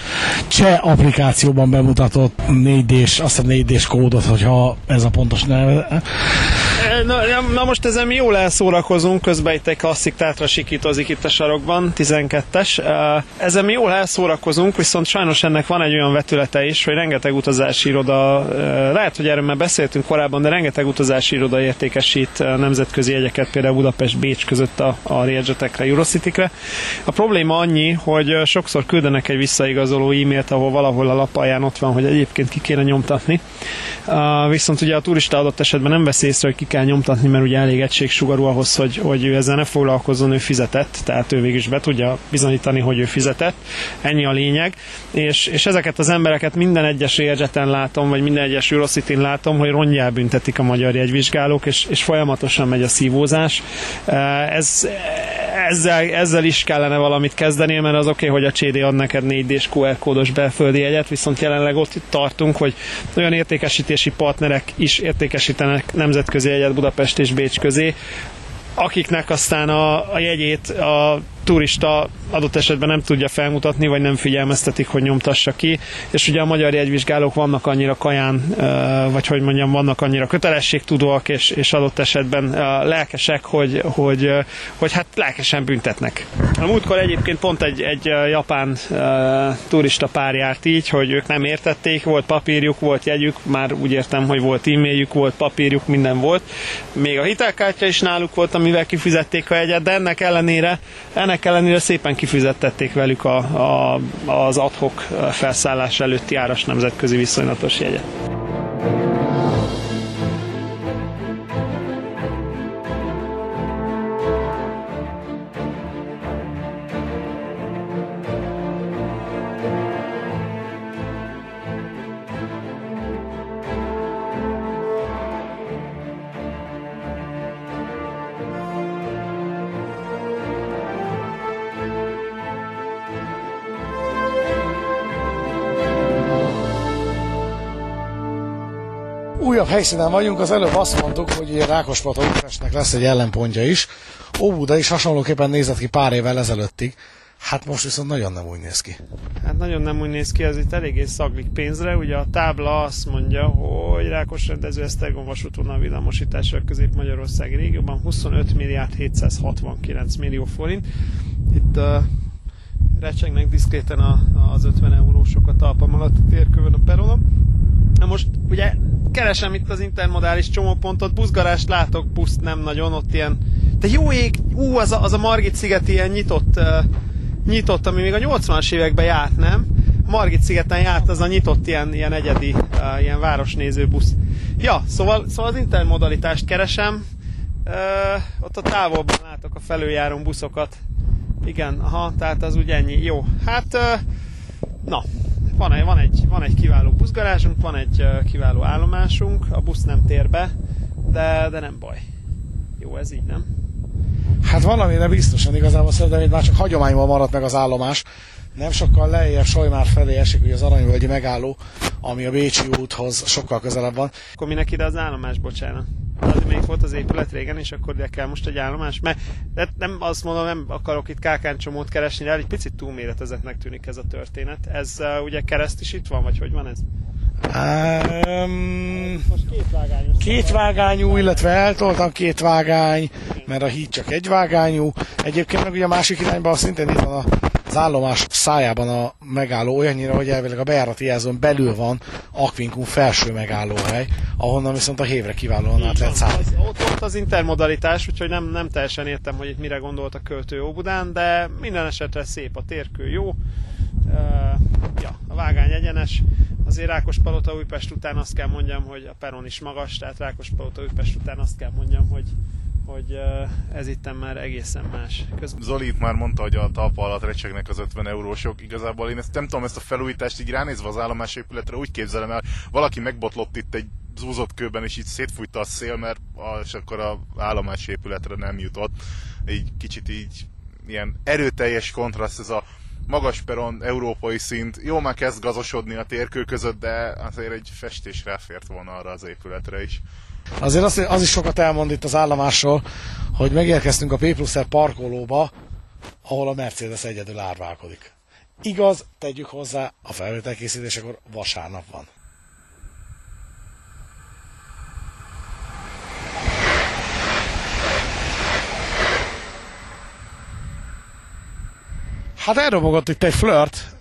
cseh applikációban bemutatott 4D-s, azt a 4D-s kódot, hogyha ez a pontos neve. Na, na most ezen mi jól elszórakozunk, közben itt egy klasszik tátra sikítozik itt a sarokban, 12-es. Ezen mi jól elszórakozunk, viszont sajnos ennek van egy olyan vetülete is, hogy rengeteg utazási iroda, lehet, hogy erről már beszéltünk korábban, de rengeteg utazási iroda értékesít nemzetközi jegyeket, például Budapest-Bécs között a, a Learjetekre, Eurocity-kre. A probléma annyi, hogy sokszor küldenek egy visszaigazoló e-mailt, ahol valahol a lapalján ott van, hogy egyébként ki kéne nyomtatni. Viszont ugye a turista adott esetben nem vesz észre, hogy ki kell nyomtatni, mert ugye elég egységsugarú ahhoz, hogy, hogy ő ezzel ne foglalkozzon, ő fizetett, tehát ő végül is be tudja bizonyítani, hogy ő fizetett. Ennyi a lényeg. És, és ezeket az embereket minden egyes érgyeten látom, vagy minden egyes Eurocity-n látom, hogy rongyá büntetik a magyar jegyvizsgálók, és, és folyamatosan megy a szívózás. Ez, ezzel, ezzel is kellene valamit kezdeni, mert az oké, okay, hogy a CD ad neked 4D-s QR kódos belföldi jegyet, viszont jelenleg ott tartunk, hogy olyan értékesítési partnerek is értékesítenek nemzetközi jegyet Budapest és Bécs közé, akiknek aztán a, a jegyét a turista adott esetben nem tudja felmutatni, vagy nem figyelmeztetik, hogy nyomtassa ki, és ugye a magyar jegyvizsgálók vannak annyira kaján, vagy hogy mondjam, vannak annyira kötelességtudóak, és, és adott esetben lelkesek, hogy, hogy, hogy hát lelkesen büntetnek. A múltkor egyébként pont egy, egy japán turista pár járt így, hogy ők nem értették, volt papírjuk, volt jegyük, már úgy értem, hogy volt e-mailjük, volt papírjuk, minden volt. Még a hitelkártya is náluk volt, amivel kifizették a jegyet, de ennek ellenére, ennek ennek ellenére szépen kifizettették velük a, a, az adhok felszállás előtti áras nemzetközi viszonylatos jegyet. Helyszínen vagyunk, az előbb azt mondtuk, hogy Rákospaton Újpestnek lesz egy ellenpontja is. Óbuda is hasonlóképpen nézett ki pár évvel ezelőttig. Hát most viszont nagyon nem úgy néz ki. Hát nagyon nem úgy néz ki, ez itt eléggé szaglik pénzre. Ugye a tábla azt mondja, hogy Rákos rendező Esztergom vasútvonal villamosítása a közép-magyarországi régióban 25 milliárd 769 millió forint. Itt uh, recsegnek diszkréten a, az 50 eurósok a talpam alatt a térkövön a peronon. Na most ugye keresem itt az intermodális csomópontot, buszgarást látok, buszt nem nagyon, ott ilyen, de jó ég, ú, az a, az a Margit sziget ilyen nyitott, uh, nyitott, ami még a 80-as években járt, nem? Margit szigeten járt az a nyitott ilyen, ilyen egyedi, uh, ilyen városnéző busz. Ja, szóval, szóval az intermodalitást keresem, uh, ott a távolban látok a felüljárón buszokat. Igen, aha, tehát az úgy ennyi. Jó, hát uh, na, van egy, van, egy, van egy kiváló buszgarázsunk, van egy kiváló állomásunk, a busz nem tér be, de, de nem baj. Jó, ez így, nem? Hát valamire biztosan igazából szerintem hogy már csak hagyományban maradt meg az állomás. Nem sokkal lejjebb Solymár felé esik ugye az Aranyvölgyi megálló, ami a Bécsi úthoz sokkal közelebb van. Akkor minek ide az állomás, bocsánat? Az még volt az épület régen, és akkor ide kell most egy állomás. Mert de nem azt mondom, nem akarok itt kákáncsomót keresni, de egy picit túlméretezetnek tűnik ez a történet. Ez uh, ugye kereszt is itt van, vagy hogy van ez? Um, két vágányú. Illetve eltoltam két vágány, mert a híd csak egy vágányú. Egyébként meg ugye a másik irányban szintén itt van a az állomás szájában a megálló olyannyira, hogy elvileg a bejárati jelzőn belül van Akvinkum felső megállóhely, ahonnan viszont a hévre kiválóan át lehet szállni. Ott, ott az intermodalitás, úgyhogy nem, nem teljesen értem, hogy itt mire gondolt a költő Óbudán, de minden esetre szép a térkő, jó. Ja, a vágány egyenes. Azért Rákospalota Újpest után azt kell mondjam, hogy a peron is magas, tehát Rákospalota Újpest után azt kell mondjam, hogy hogy ez itt már egészen más. Köz... Zoli itt már mondta, hogy a talpa alatt recsegnek az 50 eurósok. Igazából én ezt nem tudom, ezt a felújítást így ránézve az állomás épületre úgy képzelem el, valaki megbotlott itt egy zúzott kőben, és így szétfújta a szél, mert és akkor a állomás épületre nem jutott. Így kicsit így ilyen erőteljes kontraszt, ez a magas peron, európai szint, jó már kezd gazosodni a térkő között, de azért egy festés ráfért volna arra az épületre is. Azért az, az is sokat elmond itt az állomásról, hogy megérkeztünk a P plusz parkolóba, ahol a Mercedes egyedül árválkodik. Igaz, tegyük hozzá, a felvételkészítésekor vasárnap van. Hát elrobogott itt egy flört,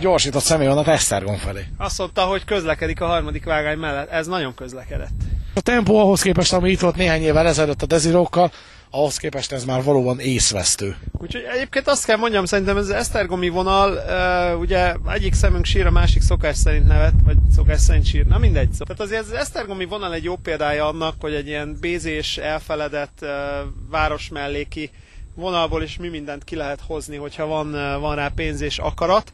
gyorsított személyvonat Esztergom felé. Azt mondta, hogy közlekedik a harmadik vágány mellett. Ez nagyon közlekedett. A tempó ahhoz képest, ami itt volt néhány évvel ezelőtt a dezirókkal, ahhoz képest ez már valóban észvesztő. Úgyhogy egyébként azt kell mondjam, szerintem ez az Esztergomi vonal, uh, ugye egyik szemünk sír, a másik szokás szerint nevet, vagy szokás szerint sír, na mindegy. Szó. Tehát azért az Esztergomi vonal egy jó példája annak, hogy egy ilyen bézés, elfeledett, uh, városmelléki vonalból is mi mindent ki lehet hozni, hogyha van, van rá pénz és akarat.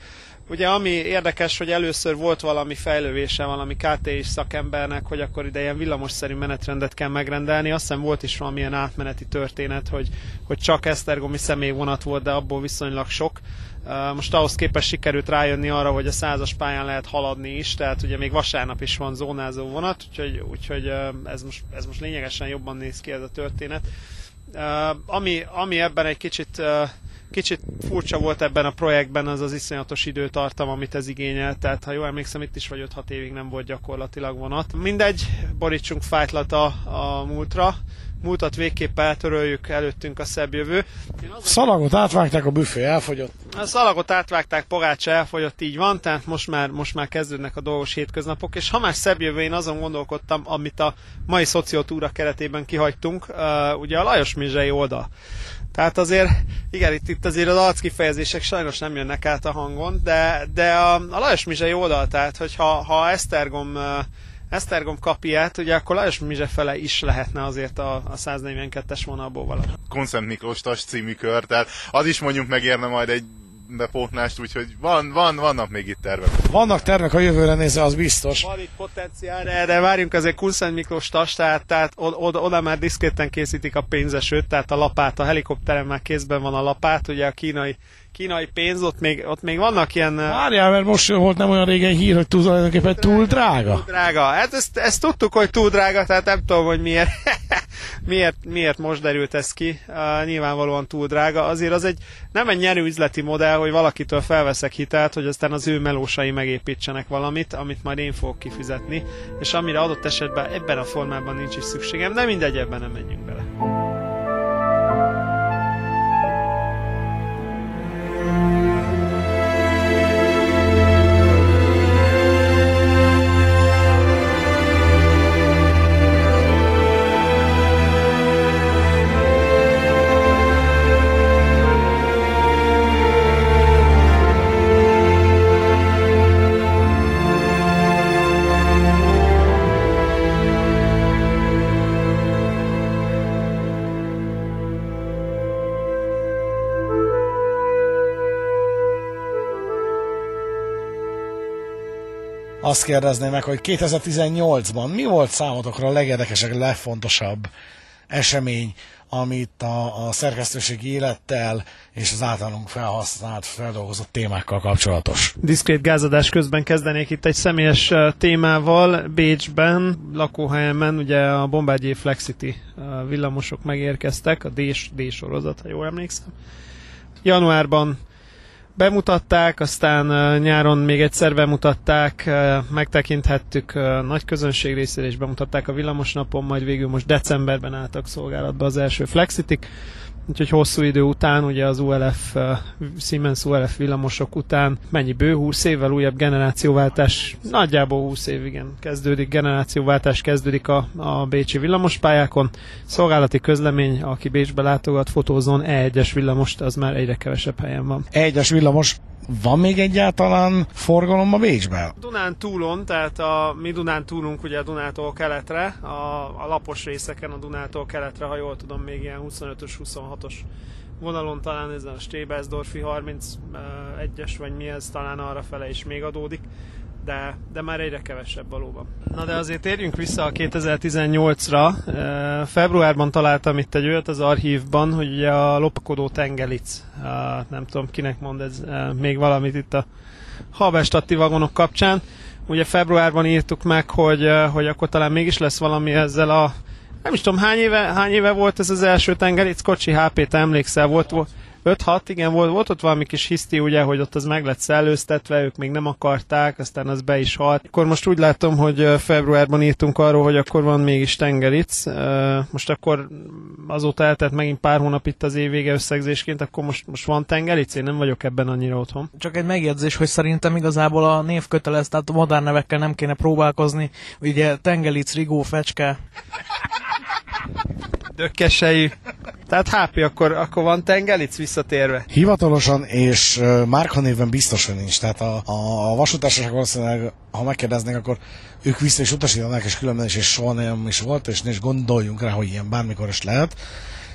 Ugye ami érdekes, hogy először volt valami fejlővése valami KT-s szakembernek, hogy akkor ide ilyen villamosszerű menetrendet kell megrendelni. Azt hiszem volt is valamilyen átmeneti történet, hogy, hogy csak Esztergomi személyvonat volt, de abból viszonylag sok. Most ahhoz képest sikerült rájönni arra, hogy a százas pályán lehet haladni is, tehát ugye még vasárnap is van zónázó vonat, úgyhogy, úgyhogy ez, most, ez most lényegesen jobban néz ki ez a történet. Ami, ami ebben egy kicsit kicsit furcsa volt ebben a projektben az az iszonyatos időtartam, amit ez igényel, tehát ha jól emlékszem, itt is vagy 5-6 évig nem volt gyakorlatilag vonat. Mindegy, borítsunk fájtlat a, a múltra, múltat végképp eltöröljük, előttünk a szebb jövő. Szalagot átvágták, a büfé elfogyott. A szalagot átvágták, pogácsa elfogyott, így van, tehát most már, most már kezdődnek a dolgos hétköznapok, és ha már szebb jövő, én azon gondolkodtam, amit a mai szociotúra keretében kihagytunk, uh, ugye a Lajos Mizsei oldal. Tehát azért, igen, itt, itt azért az arckifejezések sajnos nem jönnek át a hangon, de, de a, a Lajos Mizsei oldal, tehát hogyha ha Esztergom uh, Esztergom kapiát, ugye akkor Lajos Mizse fele is lehetne azért a, a 142-es vonalból valami. Konszent Miklós Tas című kör, tehát az is mondjuk megérne majd egy bepótlást, úgyhogy van, van, vannak még itt tervek. Vannak tervek a jövőre nézve, az biztos. Van itt potenciál, de várjunk azért Kunszent Miklós tas, tehát, tehát oda, oda már diszkréten készítik a pénzesőt, tehát a lapát, a helikopteren már kézben van a lapát, ugye a kínai kínai pénz, ott még, ott még vannak ilyen... Várjál, mert most volt nem olyan régen hír, hogy tulajdonképpen túl drága. Túl drága. Hát ezt, ezt tudtuk, hogy túl drága, tehát nem tudom, hogy miért, miért, miért most derült ez ki. Uh, nyilvánvalóan túl drága. Azért az egy nem egy nyerő üzleti modell, hogy valakitől felveszek hitelt, hogy aztán az ő melósai megépítsenek valamit, amit majd én fogok kifizetni, és amire adott esetben ebben a formában nincs is szükségem, de mindegy, ebben nem menjünk bele. Azt kérdezném meg, hogy 2018-ban mi volt számotokra a legérdekesebb, legfontosabb esemény, amit a, a szerkesztőségi élettel és az általunk felhasznált, feldolgozott témákkal kapcsolatos. Diszkrét gázadás közben kezdenék itt egy személyes témával. Bécsben, lakóhelyemen, ugye a Bombardier Flexity villamosok megérkeztek, a D, D sorozat, ha jól emlékszem. Januárban bemutatták, aztán nyáron még egyszer bemutatták, megtekinthettük nagy közönség részére, és bemutatták a villamosnapon, majd végül most decemberben álltak szolgálatba az első Flexitik. Úgyhogy hosszú idő után, ugye az ULF, Siemens ULF villamosok után mennyi bő 20 évvel újabb generációváltás, nagyjából 20 év, igen, kezdődik, generációváltás kezdődik a, a bécsi villamospályákon. Szolgálati közlemény, aki Bécsbe látogat, fotózon E1-es villamost, az már egyre kevesebb helyen van. E1-es villamos van még egyáltalán forgalom a Bécsben? Dunán túlon, tehát a mi Dunán túlunk ugye a Dunától keletre, a, a lapos részeken a Dunától keletre, ha jól tudom, még ilyen 25-ös, 26-os vonalon talán ez a Stébelsdorfi 31-es, vagy mi ez, talán arra fele is még adódik. De, de már egyre kevesebb valóban. Na de azért térjünk vissza a 2018-ra. Februárban találtam itt egy olyat az archívban, hogy ugye a lopakodó tengelic, nem tudom kinek mond ez még valamit itt a Habestatti vagonok kapcsán. Ugye februárban írtuk meg, hogy, hogy akkor talán mégis lesz valami ezzel a nem is tudom, hány éve, hány éve volt ez az első tengeric kocsi, HP-t emlékszel, volt, volt 5-6, igen, volt, volt ott valami kis hiszti, ugye, hogy ott az meg lett szellőztetve, ők még nem akarták, aztán az be is halt. Akkor most úgy látom, hogy februárban írtunk arról, hogy akkor van mégis tengeric. Most akkor azóta eltelt megint pár hónap itt az év vége összegzésként, akkor most, most van tengeric? Én nem vagyok ebben annyira otthon. Csak egy megjegyzés, hogy szerintem igazából a név kötelez, tehát a modern nevekkel nem kéne próbálkozni. Ugye tengelic, rigó, fecske. Dökkesei. Tehát HP, akkor, akkor van tengelic visszatérve? Hivatalosan és uh, márkanévben biztos, hogy nincs. Tehát a, a, a vasútársaság valószínűleg, ha megkérdeznék, akkor ők vissza is utasítanak, és különben is, és soha nem is volt, és is gondoljunk rá, hogy ilyen bármikor is lehet.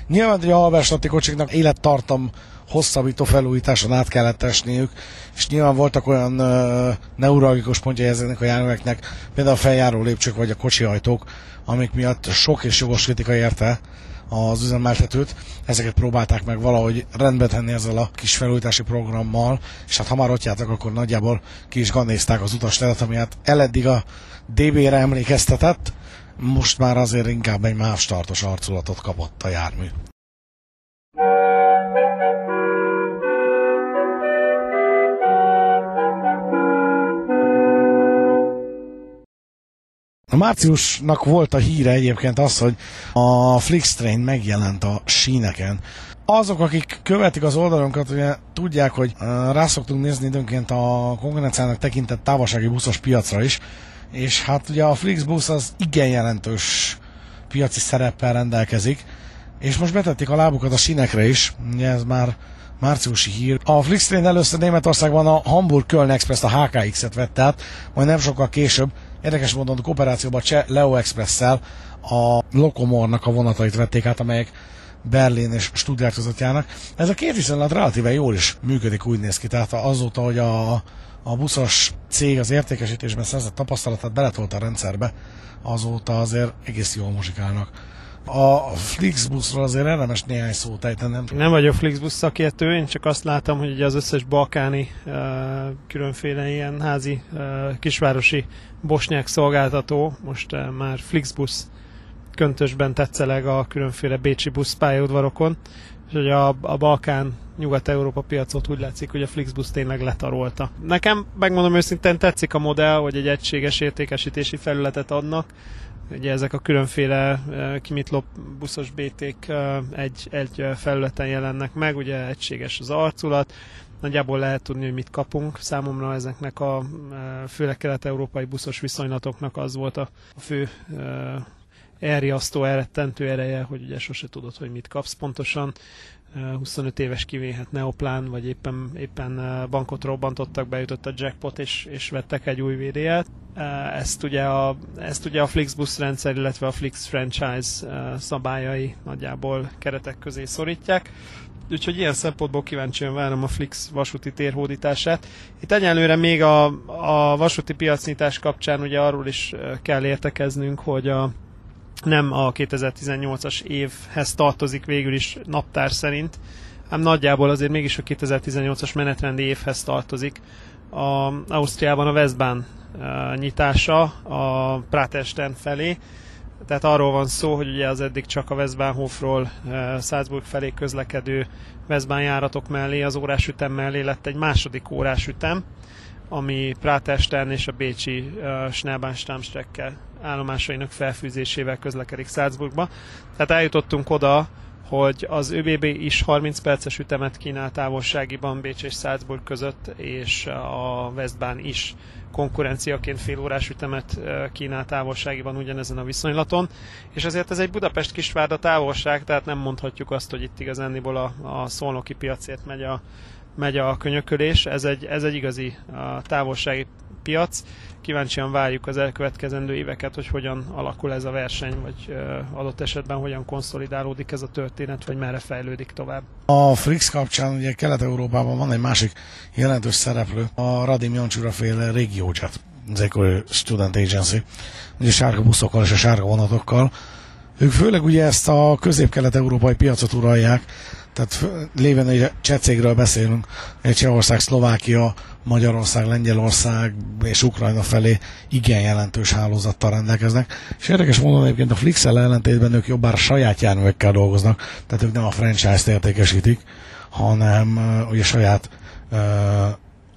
Nyilván, hogy a halváslati kocsiknak élettartam hosszabbító felújításon át kellett esniük, és nyilván voltak olyan uh, neuralgikus pontjai ezeknek a járműveknek, például a feljáró lépcsők vagy a kocsihajtók, amik miatt sok és jogos kritika érte az üzemeltetőt. Ezeket próbálták meg valahogy rendbe tenni ezzel a kis felújítási programmal, és hát ha már ott jártak, akkor nagyjából ki is ganézták az utasteret, ami hát eleddig a DB-re emlékeztetett, most már azért inkább egy más tartos arculatot kapott a jármű. A márciusnak volt a híre egyébként az, hogy a Flixtrain megjelent a síneken. Azok, akik követik az oldalunkat, ugye tudják, hogy rá szoktunk nézni időnként a konkurenciának tekintett távolsági buszos piacra is, és hát ugye a Flixbus az igen jelentős piaci szereppel rendelkezik, és most betették a lábukat a sínekre is, ugye ez már márciusi hír. A Flixtrain először Németországban a Hamburg-Köln Express, a HKX-et vett át, majd nem sokkal később Érdekes módon kooperációban Cseh Leo Express-szel a Lokomornak a vonatait vették át, amelyek Berlin és Stuttgart között járnak. Ez a két viszonylat relatíve jól is működik, úgy néz ki. Tehát azóta, hogy a, a buszos cég az értékesítésben szerzett tapasztalatát beletolt a rendszerbe, azóta azért egész jól muzsikálnak. A Flixbuszról azért érdemes néhány szót ejtenem. Nem vagyok Flixbus szakértő, én csak azt látom, hogy ugye az összes balkáni különféle ilyen házi kisvárosi bosnyák szolgáltató most már Flixbus köntösben tetszeleg a különféle bécsi busz pályaudvarokon, és hogy a, a Balkán Nyugat-Európa piacot úgy látszik, hogy a Flixbus tényleg letarolta. Nekem, megmondom őszintén, tetszik a modell, hogy egy egységes értékesítési felületet adnak, Ugye ezek a különféle kimitlop buszos BT-k egy, egy felületen jelennek meg, ugye egységes az arculat, nagyjából lehet tudni, hogy mit kapunk. Számomra ezeknek a főleg kelet-európai buszos viszonylatoknak az volt a fő elriasztó, elrettentő ereje, hogy ugye sose tudod, hogy mit kapsz pontosan. 25 éves kivéhet neoplán, vagy éppen, éppen bankot robbantottak, bejutott a jackpot, és, és vettek egy új VD-et. Ezt ugye, a, ezt ugye a Flixbus rendszer, illetve a Flix franchise szabályai nagyjából keretek közé szorítják. Úgyhogy ilyen szempontból kíváncsian várom a Flix vasúti térhódítását. Itt egyelőre még a, a vasúti piacnyitás kapcsán ugye arról is kell értekeznünk, hogy a, nem a 2018-as évhez tartozik végül is naptár szerint, ám nagyjából azért mégis a 2018-as menetrendi évhez tartozik. A Ausztriában a Westbahn nyitása a Pratersten felé, tehát arról van szó, hogy ugye az eddig csak a Westbahnhofról uh, Salzburg felé közlekedő Westbahn járatok mellé, az órásütem mellé lett egy második órásütem, ami Pratersten és a Bécsi uh, Schnellbahn-Stammstrecke állomásainak felfűzésével közlekedik Salzburgba. Tehát eljutottunk oda, hogy az ÖBB is 30 perces ütemet kínál távolságiban Bécs és Salzburg között, és a Westbahn is konkurenciaként fél órás ütemet kínál távolságiban ugyanezen a viszonylaton, és ezért ez egy Budapest kisvárda távolság, tehát nem mondhatjuk azt, hogy itt igazániból a, a szolnoki piacért megy a, megy a könyökölés, ez egy, ez egy igazi a távolsági piac. Kíváncsian várjuk az elkövetkezendő éveket, hogy hogyan alakul ez a verseny, vagy adott esetben hogyan konszolidálódik ez a történet, vagy merre fejlődik tovább. A Frix kapcsán ugye Kelet-Európában van egy másik jelentős szereplő, a Radim Jancsura féle régiócset az egykori Student Agency, ugye sárga buszokkal és a sárga vonatokkal. Ők főleg ugye ezt a közép-kelet-európai piacot uralják, tehát léven, hogy csecégről beszélünk, egy Csehország, Szlovákia, Magyarország, Lengyelország és Ukrajna felé igen jelentős hálózattal rendelkeznek. És érdekes módon egyébként a flix ellentétben ők jobbára saját járművekkel dolgoznak, tehát ők nem a franchise-t értékesítik, hanem ugye saját uh,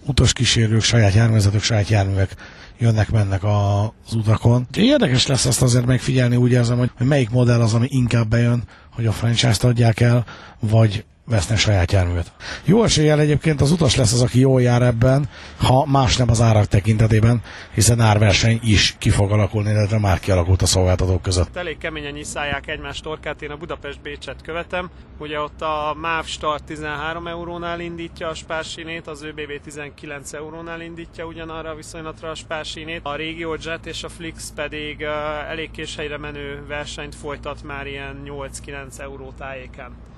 utaskísérők, saját járművezetők, saját járművek jönnek-mennek az utakon. Érdekes lesz ezt azért megfigyelni, úgy érzem, hogy melyik modell az, ami inkább bejön, hogy a franchise-t adják el, vagy vesznek saját járművet. Jó eséllyel egyébként az utas lesz az, aki jól jár ebben, ha más nem az árak tekintetében, hiszen árverseny is ki fog alakulni, illetve már kialakult a szolgáltatók között. Elég keményen nyiszálják egymást torkát, én a Budapest Bécset követem. Ugye ott a MÁV Start 13 eurónál indítja a spársinét, az ÖBB 19 eurónál indítja ugyanarra a viszonylatra a spársinét. A Jet és a Flix pedig elég késhelyre menő versenyt folytat már ilyen 8-9 euró tájéken.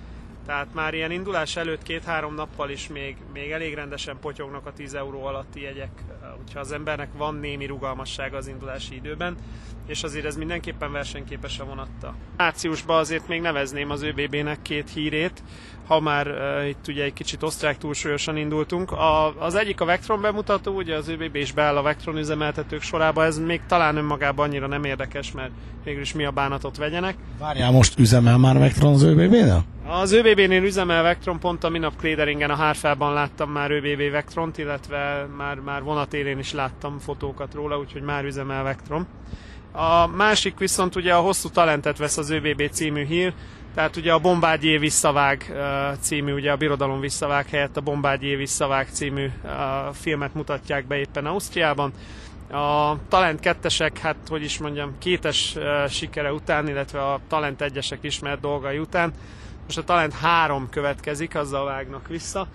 Tehát már ilyen indulás előtt két-három nappal is még, még elég rendesen potyognak a 10 euró alatti jegyek, hogyha az embernek van némi rugalmassága az indulási időben, és azért ez mindenképpen versenyképes a vonatta. Márciusban azért még nevezném az ÖBB-nek két hírét, ha már uh, itt ugye egy kicsit osztrák túlsúlyosan indultunk. A, az egyik a Vectron bemutató, ugye az ÖBB is beáll a Vectron üzemeltetők sorába, ez még talán önmagában annyira nem érdekes, mert végülis mi a bánatot vegyenek. Várjál, most üzemel már Vectron az ÖBB-nél? Az ÖBB-nél üzemel Vectron, pont a minap Clederingen a Hárfában láttam már ÖBB Vectront, illetve már, már vonatérén is láttam fotókat róla, úgyhogy már üzemel Vectron. A másik viszont ugye a hosszú talentet vesz az ÖBB című hír, tehát ugye a Bombágyé visszavág című, ugye a Birodalom visszavág helyett a Bombágyé visszavág című filmet mutatják be éppen Ausztriában. A Talent kettesek, hát hogy is mondjam, kétes sikere után, illetve a Talent egyesek ismert dolgai után, most a Talent három következik, azzal vágnak vissza.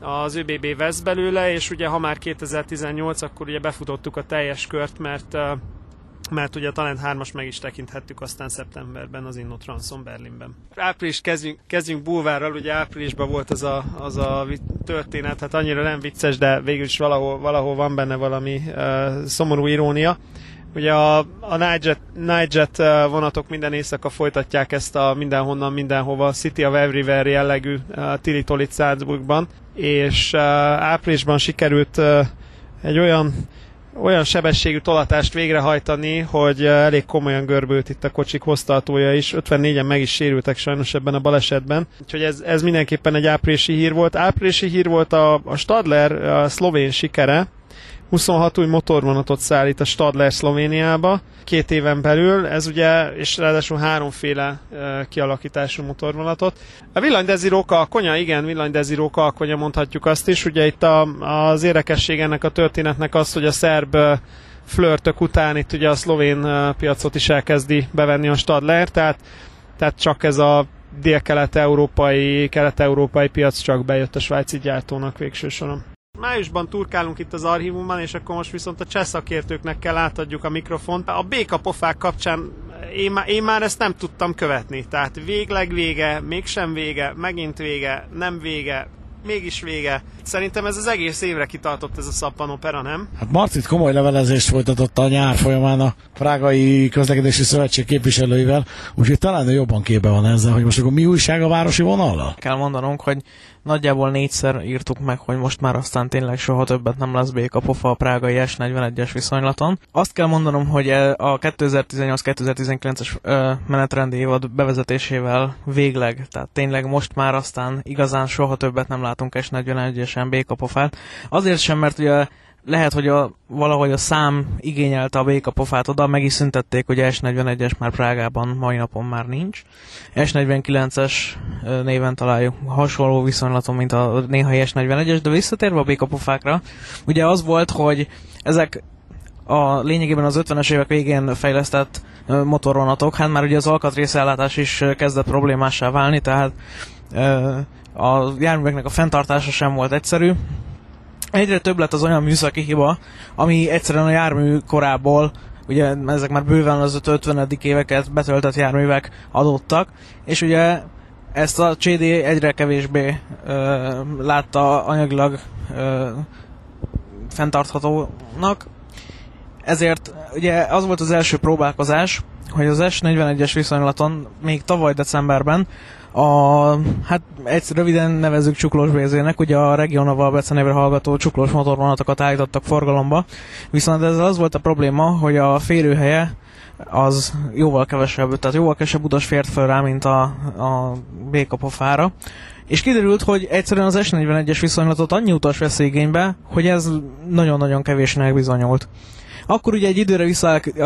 Az ÖBB vesz belőle, és ugye ha már 2018, akkor ugye befutottuk a teljes kört, mert mert ugye talán hármas meg is tekinthettük aztán szeptemberben az Innotranson Berlinben. Április kezdjünk, kezdjünk bulvárral, ugye áprilisban volt az a, az a történet, hát annyira nem vicces, de végül is valahol, valahol van benne valami uh, szomorú irónia. Ugye a, a Nightjet, Nightjet vonatok minden éjszaka folytatják ezt a mindenhonnan, mindenhova City of Everywhere jellegű uh, Tilitolit Salzburgban, és uh, áprilisban sikerült uh, egy olyan olyan sebességű tolatást végrehajtani, hogy elég komolyan görbült itt a kocsik hoztartója is. 54-en meg is sérültek sajnos ebben a balesetben. Úgyhogy ez, ez mindenképpen egy áprilisi hír volt. Áprilisi hír volt a, a Stadler a szlovén sikere, 26 új motorvonatot szállít a Stadler Szlovéniába két éven belül, ez ugye, és ráadásul háromféle e, kialakítású motorvonatot. A villanydeziróka a konya, igen, villanydeziróka a konya mondhatjuk azt is, ugye itt a, az érdekesség ennek a történetnek az, hogy a szerb flörtök után itt ugye a szlovén piacot is elkezdi bevenni a Stadler, tehát, tehát csak ez a dél-kelet-európai, kelet-európai piac csak bejött a svájci gyártónak végső soron. Májusban turkálunk itt az archívumban, és akkor most viszont a cseh szakértőknek kell átadjuk a mikrofont. A békapofák kapcsán én, má, én már ezt nem tudtam követni. Tehát végleg vége, mégsem vége, megint vége, nem vége, mégis vége. Szerintem ez az egész évre kitartott ez a szappanopera, nem? Hát Marcit komoly levelezést folytatott a nyár folyamán a Prágai Közlekedési Szövetség képviselőivel, úgyhogy talán jobban képbe van ezzel, hogy most akkor mi újság a városi vonallal? Kell mondanunk, hogy nagyjából négyszer írtuk meg, hogy most már aztán tényleg soha többet nem lesz béka pofa a prágai S41-es viszonylaton. Azt kell mondanom, hogy e a 2018-2019-es menetrendi évad bevezetésével végleg, tehát tényleg most már aztán igazán soha többet nem látunk S41-esen béka pofát. Azért sem, mert ugye lehet, hogy a, valahogy a szám igényelte a békapofát oda, meg is szüntették, hogy S41-es már Prágában mai napon már nincs. S49-es néven találjuk hasonló viszonylaton, mint a néhai S41-es, de visszatérve a békapofákra, ugye az volt, hogy ezek a lényegében az 50-es évek végén fejlesztett motorvonatok, hát már ugye az alkatrészellátás is kezdett problémássá válni, tehát a járműveknek a fenntartása sem volt egyszerű, egyre több lett az olyan műszaki hiba, ami egyszerűen a jármű korából ugye ezek már bőven az 50. éveket betöltött járművek adottak, és ugye ezt a CD egyre kevésbé ö, látta anyagilag ö, fenntarthatónak, ezért ugye az volt az első próbálkozás, hogy az S41-es viszonylaton még tavaly decemberben a, hát egyszer röviden nevezük csuklós bézének, ugye a Regionaval becenévre hallgató csuklós motorvonatokat állítottak forgalomba, viszont ezzel az volt a probléma, hogy a férőhelye az jóval kevesebb, tehát jóval kevesebb utas fért fel rá, mint a, a békapofára. És kiderült, hogy egyszerűen az S41-es viszonylatot annyi utas vesz igénybe, hogy ez nagyon-nagyon kevésnek bizonyult. Akkor ugye egy időre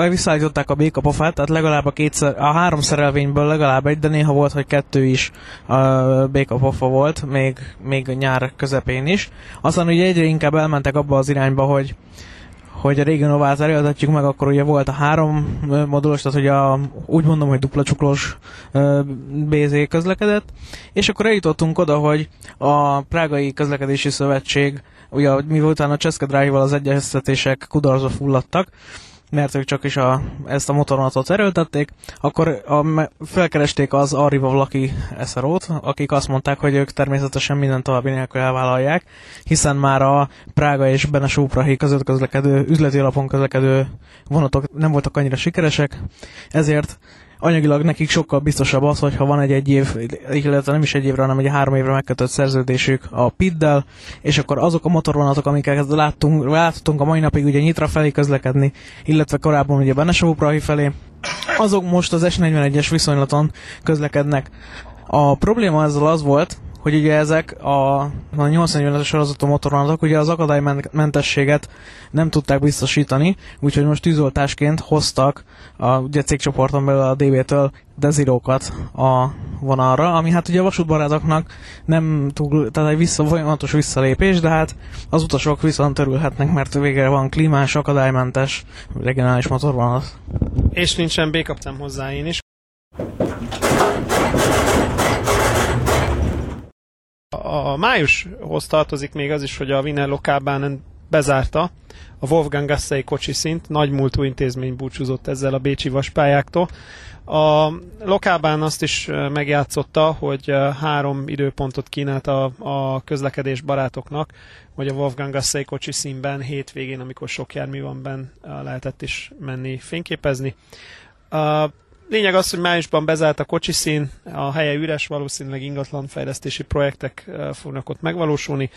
visszaállították a békapofát, tehát legalább a, kétszer, a három szerelvényből legalább egy, de néha volt, hogy kettő is a békapofa volt, még, még nyár közepén is. Aztán ugye egyre inkább elmentek abba az irányba, hogy hogy a régi Novát erőltetjük meg, akkor ugye volt a három modulos, tehát ugye a, úgy mondom, hogy dupla csuklós BZ közlekedett, és akkor eljutottunk oda, hogy a Prágai Közlekedési Szövetség, ugye miután a Cseszke Drive-val az egyeztetések kudarcba fulladtak, mert ők csak is a, ezt a motorvonatot erőltették, akkor a, felkeresték az Arriva Vlaki SRO-t, akik azt mondták, hogy ők természetesen minden további nélkül elvállalják, hiszen már a Prága és Benesúprahi között közlekedő, üzleti alapon közlekedő vonatok nem voltak annyira sikeresek, ezért anyagilag nekik sokkal biztosabb az, hogyha van egy egy év, illetve nem is egy évre, hanem egy három évre megkötött szerződésük a PID-del, és akkor azok a motorvonatok, amiket láttunk, láttunk a mai napig ugye Nyitra felé közlekedni, illetve korábban ugye Benesavó felé, azok most az S41-es viszonylaton közlekednek. A probléma ezzel az volt, hogy ugye ezek a, a 80-es sorozatú motorvonatok ugye az akadálymentességet nem tudták biztosítani, úgyhogy most tűzoltásként hoztak a ugye cégcsoporton belül a DB-től dezirókat a vonalra, ami hát ugye a vasútbarátoknak nem túl, tehát egy vissza, folyamatos visszalépés, de hát az utasok viszont örülhetnek, mert végre van klímás, akadálymentes, regionális motorvonat. És nincsen B hozzá én is. A májushoz tartozik még az is, hogy a Wiener Lokálbánen bezárta a Wolfgang Gassei kocsi szint, nagy múltú intézmény búcsúzott ezzel a bécsi vaspályáktól. A Lokálbán azt is megjátszotta, hogy három időpontot kínált a, a közlekedés barátoknak, hogy a Wolfgang Gassei kocsi színben hétvégén, amikor sok jármű van benn, lehetett is menni fényképezni. Lényeg az, hogy májusban bezárt a kocsiszín, a helye üres, valószínűleg ingatlanfejlesztési projektek fognak ott megvalósulni.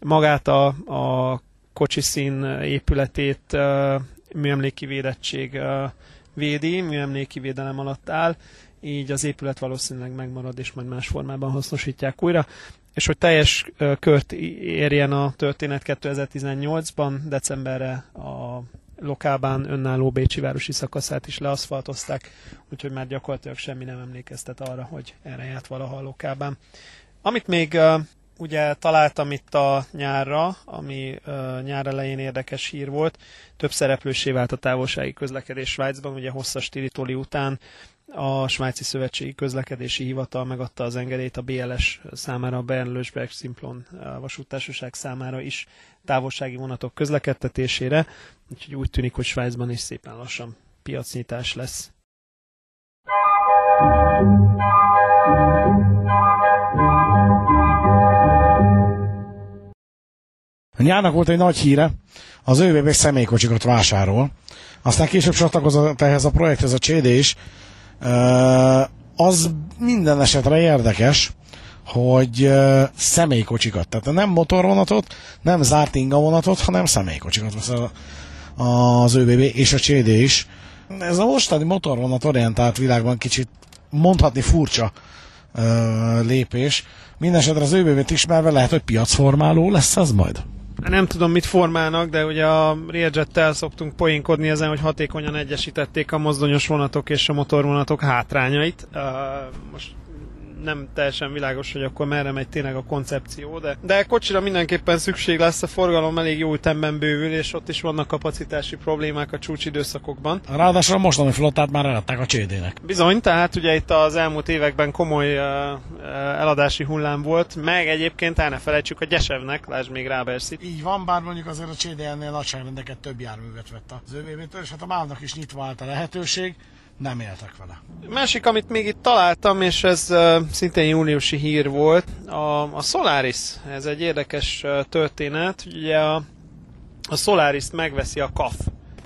Magát a, a kocsiszín épületét műemléki védettség védi, műemléki védelem alatt áll, így az épület valószínűleg megmarad, és majd más formában hasznosítják újra. És hogy teljes kört érjen a történet 2018-ban, decemberre a Lokálbán önálló Bécsi városi szakaszát is leaszfaltozták, úgyhogy már gyakorlatilag semmi nem emlékeztet arra, hogy erre járt valaha a Lokálbán. Amit még ugye találtam itt a nyárra, ami uh, nyár elején érdekes hír volt, több szereplősé vált a távolsági közlekedés Svájcban, ugye hosszas tiritoli után a Svájci Szövetségi Közlekedési Hivatal megadta az engedélyt a BLS számára, a Bernlösberg Simplon vasútársaság számára is távolsági vonatok közlekedtetésére, úgyhogy úgy tűnik, hogy Svájcban is szépen lassan piacnyitás lesz. A nyárnak volt egy nagy híre, az ÖVB személykocsikat vásárol. Aztán később csatlakozott ehhez a projekthez a CD is, az minden esetre érdekes, hogy személykocsikat, tehát nem motorvonatot, nem zárt ingavonatot, hanem személykocsikat vesz az ÖBB és a CD is. Ez a mostani motorvonat orientált világban kicsit mondhatni furcsa lépés. Mindenesetre az ÖBB-t ismerve lehet, hogy piacformáló lesz ez majd nem tudom, mit formálnak, de ugye a Railjet-tel szoktunk poénkodni ezen, hogy hatékonyan egyesítették a mozdonyos vonatok és a motorvonatok hátrányait. Uh, most nem teljesen világos, hogy akkor merre megy tényleg a koncepció, de, de kocsira mindenképpen szükség lesz, a forgalom elég jó ütemben bővül, és ott is vannak kapacitási problémák a csúcsidőszakokban. Ráadásul a mostani flottát már eladták a CD-nek. Bizony, tehát ugye itt az elmúlt években komoly uh, eladási hullám volt, meg egyébként el ne felejtsük a Gyesevnek, lásd még Ráberszit. Így van, bár mondjuk azért a CDN-nél nagyságrendeket több járművet vett az övébétől, és hát a mávnak is nyitva állt a lehetőség nem éltek vele. Másik, amit még itt találtam, és ez uh, szintén júniusi hír volt, a, a Solaris. Ez egy érdekes uh, történet. Ugye a, a Solaris megveszi a KAF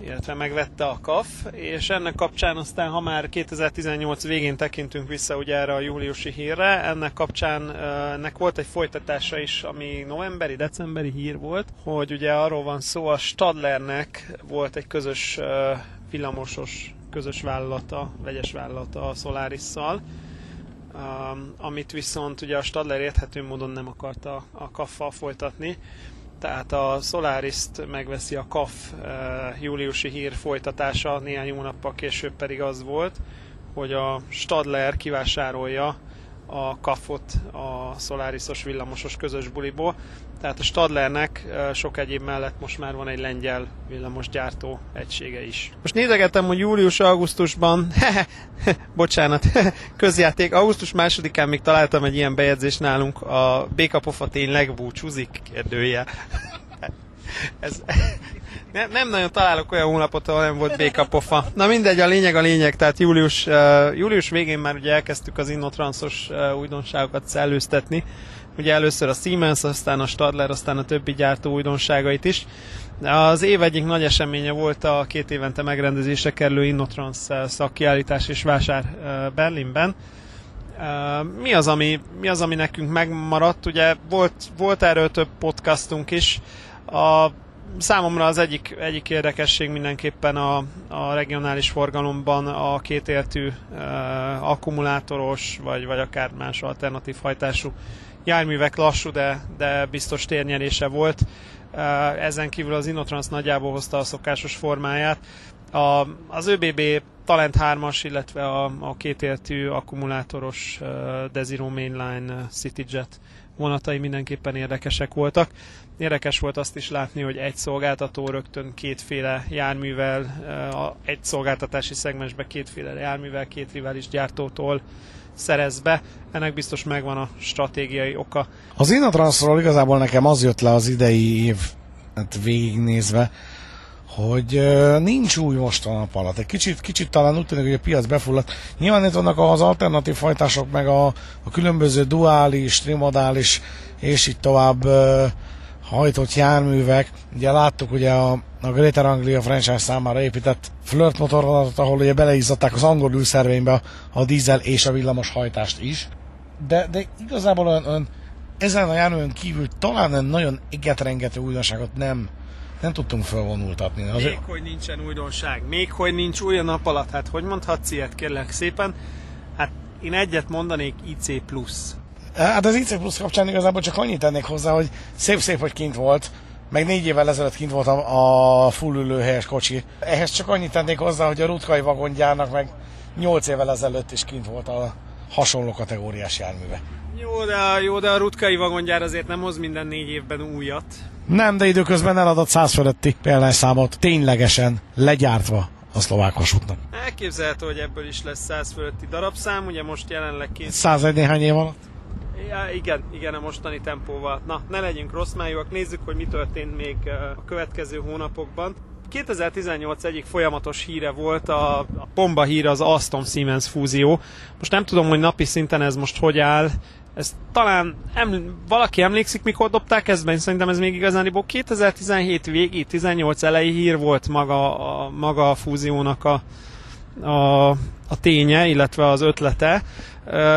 illetve megvette a KAF, és ennek kapcsán aztán, ha már 2018 végén tekintünk vissza ugye erre a júliusi hírre, ennek kapcsán ennek volt egy folytatása is, ami novemberi, decemberi hír volt, hogy ugye arról van szó, a Stadlernek volt egy közös villamosos közös vállalata, vegyes vállalata a Solaris-szal, amit viszont ugye a Stadler érthető módon nem akarta a KAF-fal folytatni, tehát a Solaris-t megveszi a KAF júliusi hír folytatása, néhány hónappal később pedig az volt, hogy a Stadler kivásárolja a kafot a Solarisos villamosos közös buliból. Tehát a Stadlernek sok egyéb mellett most már van egy lengyel villamosgyártó egysége is. Most nézegettem, hogy július-augusztusban, bocsánat, közjáték, augusztus másodikán még találtam egy ilyen bejegyzést nálunk, a Békapofa tényleg búcsúzik, kérdője. Ez, nem, nem nagyon találok olyan hónapot, ahol nem volt békapofa. Na mindegy, a lényeg a lényeg, tehát július, uh, július végén már ugye elkezdtük az Innotranszos uh, újdonságokat szellőztetni. Ugye először a Siemens, aztán a Stadler, aztán a többi gyártó újdonságait is. Az év egyik nagy eseménye volt a két évente megrendezésre kerülő Innotrans szakkiállítás és vásár Berlinben. Mi az, ami, mi az, ami nekünk megmaradt? Ugye volt, volt erről több podcastunk is. A számomra az egyik, egyik érdekesség mindenképpen a, a regionális forgalomban a kétértű uh, akkumulátoros, vagy, vagy akár más alternatív hajtású járművek lassú, de, de biztos térnyerése volt. Uh, ezen kívül az Innotrans nagyjából hozta a szokásos formáját. A, az ÖBB Talent 3-as, illetve a, a kétértű akkumulátoros uh, Desiro Mainline CityJet vonatai mindenképpen érdekesek voltak. Érdekes volt azt is látni, hogy egy szolgáltató rögtön kétféle járművel, egy szolgáltatási szegmensbe kétféle járművel, két rivális gyártótól szerez be. Ennek biztos megvan a stratégiai oka. Az Innotransról igazából nekem az jött le az idei év hát végignézve, hogy nincs új most a nap. Egy kicsit, kicsit talán úgy tűnik, hogy a piac befulladt. Nyilván itt vannak az alternatív fajtások, meg a, a különböző duális, trimodális, és így tovább hajtott járművek. Ugye láttuk ugye a, a Greater Anglia franchise számára épített flirt motorvonatot, ahol ugye beleizzadták az angol ülszervénybe a, dízel és a villamos hajtást is. De, de igazából olyan, olyan ezen a járművön kívül talán nagyon egetrengető újdonságot nem, nem tudtunk felvonultatni. Azért... Még hogy nincsen újdonság, még hogy nincs új a nap alatt, hát hogy mondhatsz ilyet kérlek szépen? Hát én egyet mondanék IC+. Hát az IC Plus kapcsán igazából csak annyit tennék hozzá, hogy szép-szép, hogy kint volt, meg négy évvel ezelőtt kint volt a, a full ülőhelyes kocsi. Ehhez csak annyit tennék hozzá, hogy a rutkai vagongyárnak meg nyolc évvel ezelőtt is kint volt a hasonló kategóriás járműve. Jó, de, jó, de a rutkai vagongyár azért nem hoz minden négy évben újat. Nem, de időközben eladott száz fölötti példányszámot ténylegesen legyártva a szlovák vasútnak. Elképzelhető, hogy ebből is lesz 100 fölötti darabszám, ugye most jelenleg két... 101 néhány év alatt? Ja, igen, igen, a mostani tempóval. Na, ne legyünk rossz májúak, nézzük, hogy mi történt még a következő hónapokban. 2018 egyik folyamatos híre volt a, a bomba híre az Aston Siemens fúzió. Most nem tudom, hogy napi szinten ez most hogy áll. Ez talán em, valaki emlékszik, mikor dobták ezt be, szerintem ez még igazán 2017 végi, 18 elejé hír volt maga a, maga a fúziónak a, a, a ténye, illetve az ötlete.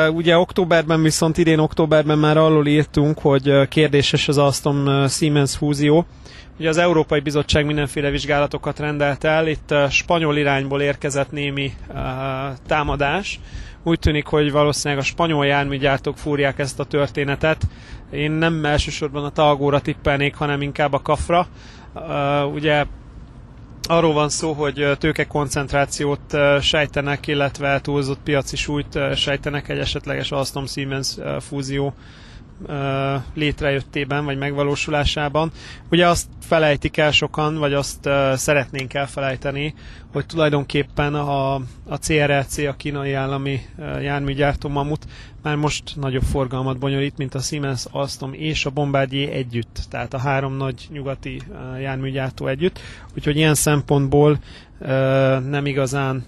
Ugye októberben viszont idén októberben már arról írtunk, hogy kérdéses az Aston Siemens fúzió. Ugye az Európai Bizottság mindenféle vizsgálatokat rendelt el, itt spanyol irányból érkezett némi támadás. Úgy tűnik, hogy valószínűleg a spanyol járműgyártók fúrják ezt a történetet. Én nem elsősorban a Talgóra tippelnék, hanem inkább a Kafra. ugye arról van szó, hogy tőkekoncentrációt sejtenek, illetve túlzott piaci súlyt sejtenek egy esetleges Alstom Siemens fúzió létrejöttében, vagy megvalósulásában. Ugye azt felejtik el sokan, vagy azt szeretnénk elfelejteni, hogy tulajdonképpen a, a CRLC, a kínai állami járműgyártó mamut már most nagyobb forgalmat bonyolít, mint a Siemens, Alstom és a Bombardier együtt, tehát a három nagy nyugati járműgyártó együtt. Úgyhogy ilyen szempontból nem igazán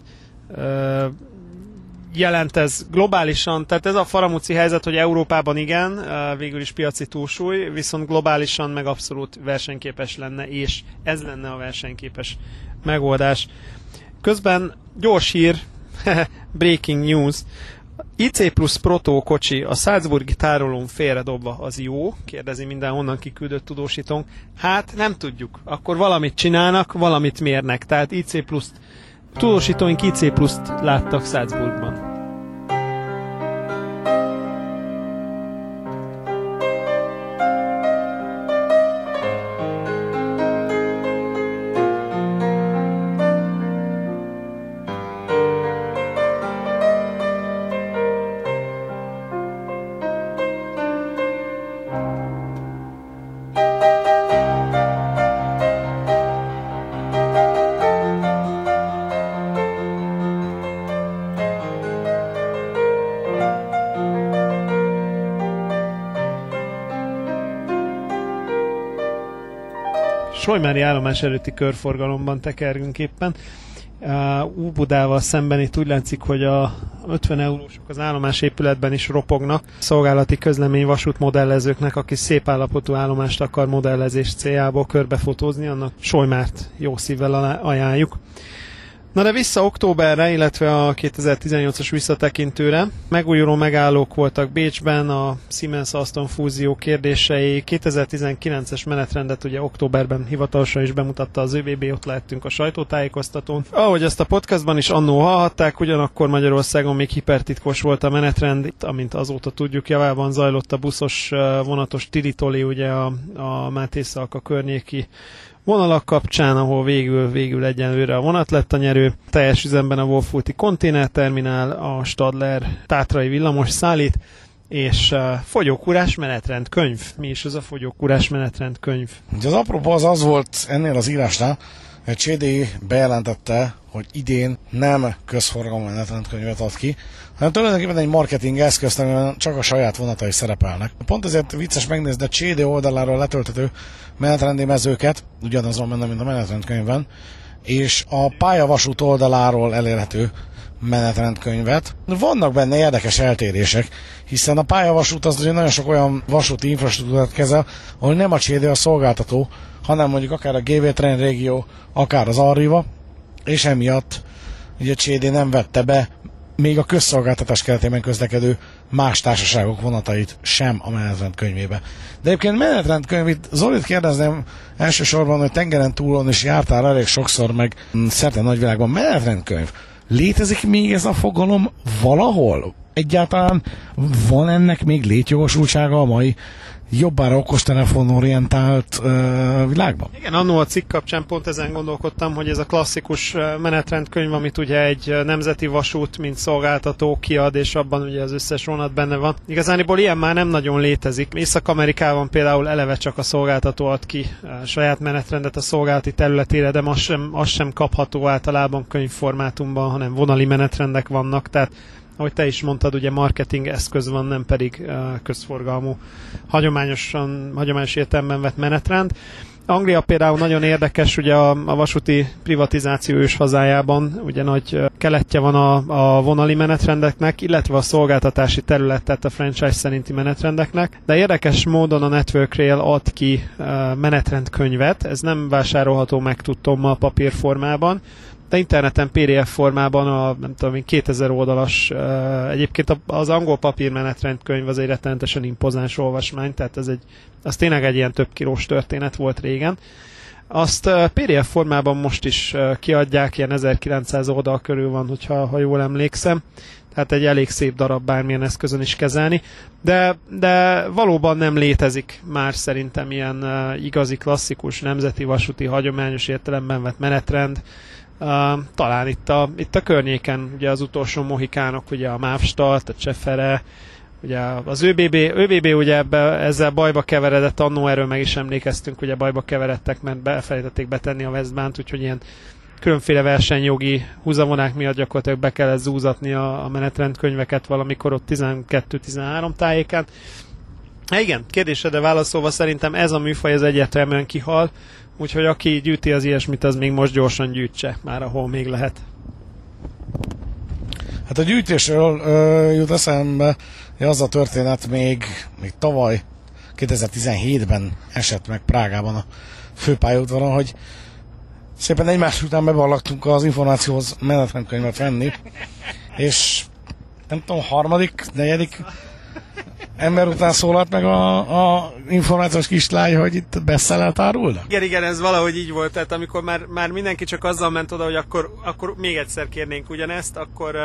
jelent ez globálisan, tehát ez a faramuci helyzet, hogy Európában igen, végül is piaci túlsúly, viszont globálisan meg abszolút versenyképes lenne, és ez lenne a versenyképes megoldás. Közben gyors hír, breaking news, IC plusz Proto kocsi a Salzburgi tárolón félredobva az jó? Kérdezi minden onnan kiküldött tudósítónk. Hát nem tudjuk. Akkor valamit csinálnak, valamit mérnek. Tehát IC plusz tudósítóink IC pluszt láttak Salzburgban. Sojmári állomás előtti körforgalomban tekergünk éppen. Uh, Úbudával szemben itt úgy látszik, hogy a 50 eurósok az állomás épületben is ropognak. Szolgálati közlemény vasút modellezőknek, aki szép állapotú állomást akar modellezés céljából körbefotózni, annak Sojmárt jó szívvel ajánljuk. Na de vissza októberre, illetve a 2018-as visszatekintőre. Megújuló megállók voltak Bécsben, a Siemens-Aston fúzió kérdései. 2019-es menetrendet ugye októberben hivatalosan is bemutatta az ÖBB, ott lehettünk a sajtótájékoztatón. Ahogy ezt a podcastban is annó hallhatták, ugyanakkor Magyarországon még hipertitkos volt a menetrend, amint azóta tudjuk, javában zajlott a buszos vonatos tiritoli, ugye a, a Máté környéki vonalak kapcsán, ahol végül, végül egyenlőre a vonat lett a nyerő. Teljes üzemben a Wolfulti konténerterminál, a Stadler Tátrai villamos szállít, és uh, fogyókúrás menetrend könyv. Mi is az a fogyókúrás menetrend könyv? Az apropó az az volt ennél az írásnál, hogy CDI bejelentette, hogy idén nem közforgalmú menetrendkönyvet ad ki, hanem tulajdonképpen egy marketing eszközt, amiben csak a saját vonatai szerepelnek. Pont ezért vicces megnézni a CD oldaláról letöltető menetrendi mezőket, ugyanaz van benne, mint a menetrendkönyvben, és a pályavasút oldaláról elérhető menetrendkönyvet. Vannak benne érdekes eltérések, hiszen a pályavasút az ugye nagyon sok olyan vasúti infrastruktúrát kezel, ahol nem a CD a szolgáltató, hanem mondjuk akár a GV Train régió, akár az Arriva, és emiatt ugye a CD nem vette be még a közszolgáltatás keretében közlekedő más társaságok vonatait sem a menetrendkönyvébe. De egyébként menetrendkönyv, itt Zolit kérdezném elsősorban, hogy tengeren túlon is jártál elég sokszor, meg szerte nagyvilágban menetrendkönyv. Létezik még ez a fogalom valahol? Egyáltalán van ennek még létjogosultsága a mai jobbára okostelefon orientált uh, világban? Igen, annó a cikk kapcsán pont ezen gondolkodtam, hogy ez a klasszikus menetrendkönyv, amit ugye egy nemzeti vasút, mint szolgáltató kiad, és abban ugye az összes vonat benne van. Igazániból ilyen már nem nagyon létezik. Észak-Amerikában például eleve csak a szolgáltató ad ki a saját menetrendet a szolgálati területére, de az sem, az sem kapható általában könyvformátumban, hanem vonali menetrendek vannak, tehát ahogy te is mondtad, ugye marketing eszköz van, nem pedig uh, közforgalmú, hagyományosan, hagyományos értelemben vett menetrend. Anglia például nagyon érdekes, ugye a, a vasúti privatizáció ős hazájában, ugye nagy keletje van a, a vonali menetrendeknek, illetve a szolgáltatási terület, tehát a franchise szerinti menetrendeknek, de érdekes módon a Network Rail ad ki uh, menetrendkönyvet, ez nem vásárolható meg tudtommal papírformában, de interneten PDF formában a nem tudom 2000 oldalas, egyébként az angol papírmenetrendkönyv az egy rettenetesen impozáns olvasmány, tehát ez egy, az tényleg egy ilyen több kilós történet volt régen. Azt PDF formában most is kiadják, ilyen 1900 oldal körül van, hogyha ha jól emlékszem. Tehát egy elég szép darab bármilyen eszközön is kezelni. De, de valóban nem létezik már szerintem ilyen igazi, klasszikus, nemzeti vasúti, hagyományos értelemben vett menetrend, Uh, talán itt a, itt a környéken, ugye az utolsó mohikánok, ugye a Mávstalt, a Csefere, ugye az ÖBB, ÖBB ugye ebbe, ezzel bajba keveredett, annó erről meg is emlékeztünk, ugye bajba keveredtek, mert befelejtették betenni a Westbánt, úgyhogy ilyen különféle versenyjogi húzavonák miatt gyakorlatilag be kellett zúzatni a, a menetrendkönyveket valamikor ott 12-13 tájékán. Hát igen, kérdésedre válaszolva szerintem ez a műfaj ez egyértelműen kihal, Úgyhogy aki gyűjti az ilyesmit, az még most gyorsan gyűjtse, már ahol még lehet. Hát a gyűjtésről ö, jut eszembe, hogy az a történet még, még tavaly 2017-ben esett meg Prágában a főpályaudvaron, hogy szépen egymás után beballagtunk az információhoz menetrendkönyvet venni, és nem tudom, harmadik, negyedik ember után szólalt meg a, a információs kislány, hogy itt beszellelt árulnak? Igen, igen, ez valahogy így volt, tehát amikor már, már mindenki csak azzal ment oda, hogy akkor, akkor még egyszer kérnénk ugyanezt, akkor uh,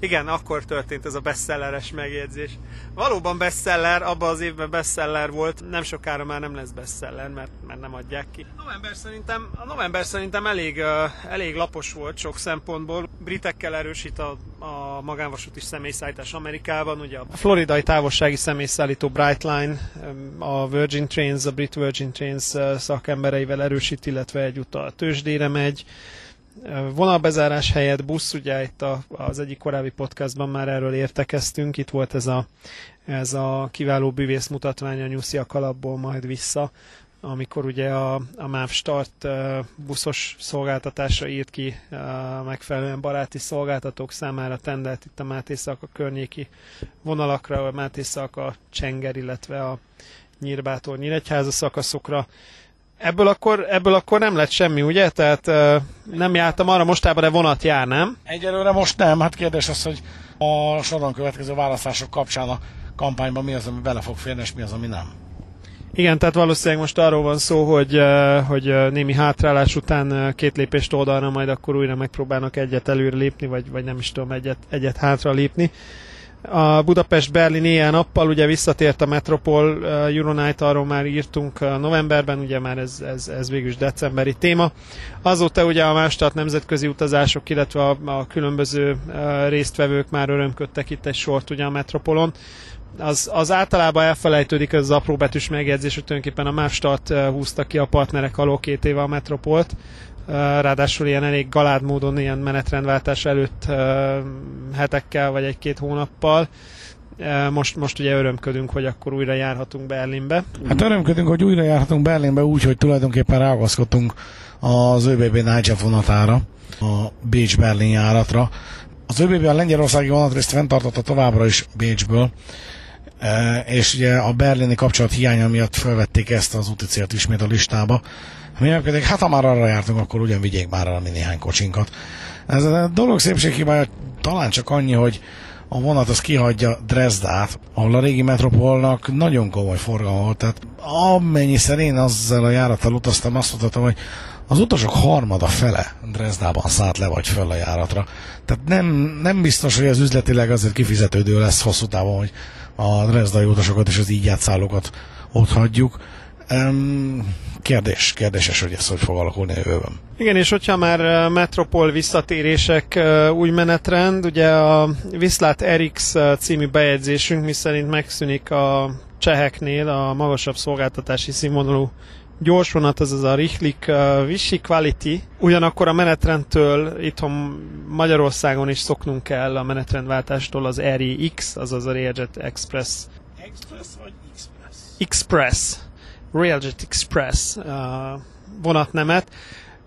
igen, akkor történt ez a bestselleres megjegyzés. Valóban bestseller, abban az évben bestseller volt, nem sokára már nem lesz bestseller, mert, mert nem adják ki. A november szerintem, a november szerintem elég, elég lapos volt sok szempontból. Britekkel erősít a, a magánvasúti személyszállítás Amerikában, ugye a floridai távolsági személyszállító Brightline, a Virgin Trains, a Brit Virgin Trains szakembereivel erősít, illetve egyúttal a tőzsdére megy vonalbezárás helyett busz, ugye itt a, az egyik korábbi podcastban már erről értekeztünk, itt volt ez a, ez a kiváló bűvész mutatvány a Nyuszi a kalapból majd vissza, amikor ugye a, a MÁV Start buszos szolgáltatásra írt ki megfelelően baráti szolgáltatók számára tendelt itt a Máté a környéki vonalakra, a Máté a Csenger, illetve a Nyírbától Nyíregyháza szakaszokra Ebből akkor, ebből akkor nem lett semmi, ugye? Tehát nem jártam arra mostában, de vonat jár, nem? Egyelőre most nem. Hát kérdés az, hogy a soron következő választások kapcsán a kampányban mi az, ami bele fog férni, és mi az, ami nem. Igen, tehát valószínűleg most arról van szó, hogy, hogy némi hátrálás után két lépést oldalra, majd akkor újra megpróbálnak egyet előre lépni, vagy, vagy nem is tudom, egyet, egyet hátra lépni a Budapest-Berlin éjjel nappal ugye visszatért a Metropol uh, Euronight, arról már írtunk uh, novemberben, ugye már ez, ez, ez végül is decemberi téma. Azóta ugye a mástat nemzetközi utazások, illetve a, a különböző uh, résztvevők már örömködtek itt egy sort ugye a Metropolon. Az, az általában elfelejtődik ez az apróbetűs megjegyzés, hogy tulajdonképpen a Mávstart húzta ki a partnerek alól két éve a Metropolt, ráadásul ilyen elég galád módon ilyen menetrendváltás előtt hetekkel vagy egy-két hónappal. Most, most ugye örömködünk, hogy akkor újra járhatunk Berlinbe. Hát örömködünk, hogy újra járhatunk Berlinbe úgy, hogy tulajdonképpen ráagaszkodtunk az ÖBB Niger vonatára, a Bécs-Berlin járatra. Az ÖBB a lengyelországi vonatrészt fenntartotta továbbra is Bécsből, és ugye a berlini kapcsolat hiánya miatt felvették ezt az úti célt ismét a listába. Mi pedig, hát ha már arra jártunk, akkor ugyan vigyék már arra mi néhány kocsinkat. Ez a dolog szépséghibája talán csak annyi, hogy a vonat az kihagyja Dresdát, ahol a régi metropolnak nagyon komoly forgalma volt. Tehát amennyiszer én azzal a járattal utaztam, azt mondhatom, hogy az utasok harmada fele Dresdában szállt le vagy föl a járatra. Tehát nem, nem biztos, hogy az üzletileg azért kifizetődő lesz hosszú távon, hogy a Dresdai utasokat és az így játszálókat ott hagyjuk. Um, kérdés, kérdéses, hogy ez hogy fog alakulni a jövőben. Igen, és hogyha már Metropol visszatérések új menetrend, ugye a Viszlát Erix című bejegyzésünk, miszerint megszűnik a cseheknél a magasabb szolgáltatási színvonalú gyorsvonat, az az a Richlik uh, Vichy Quality. Ugyanakkor a menetrendtől itthon Magyarországon is szoknunk kell a menetrendváltástól az RIX, azaz a Railjet Express. Express vagy Express? Express. Railjet Express uh, vonatnemet.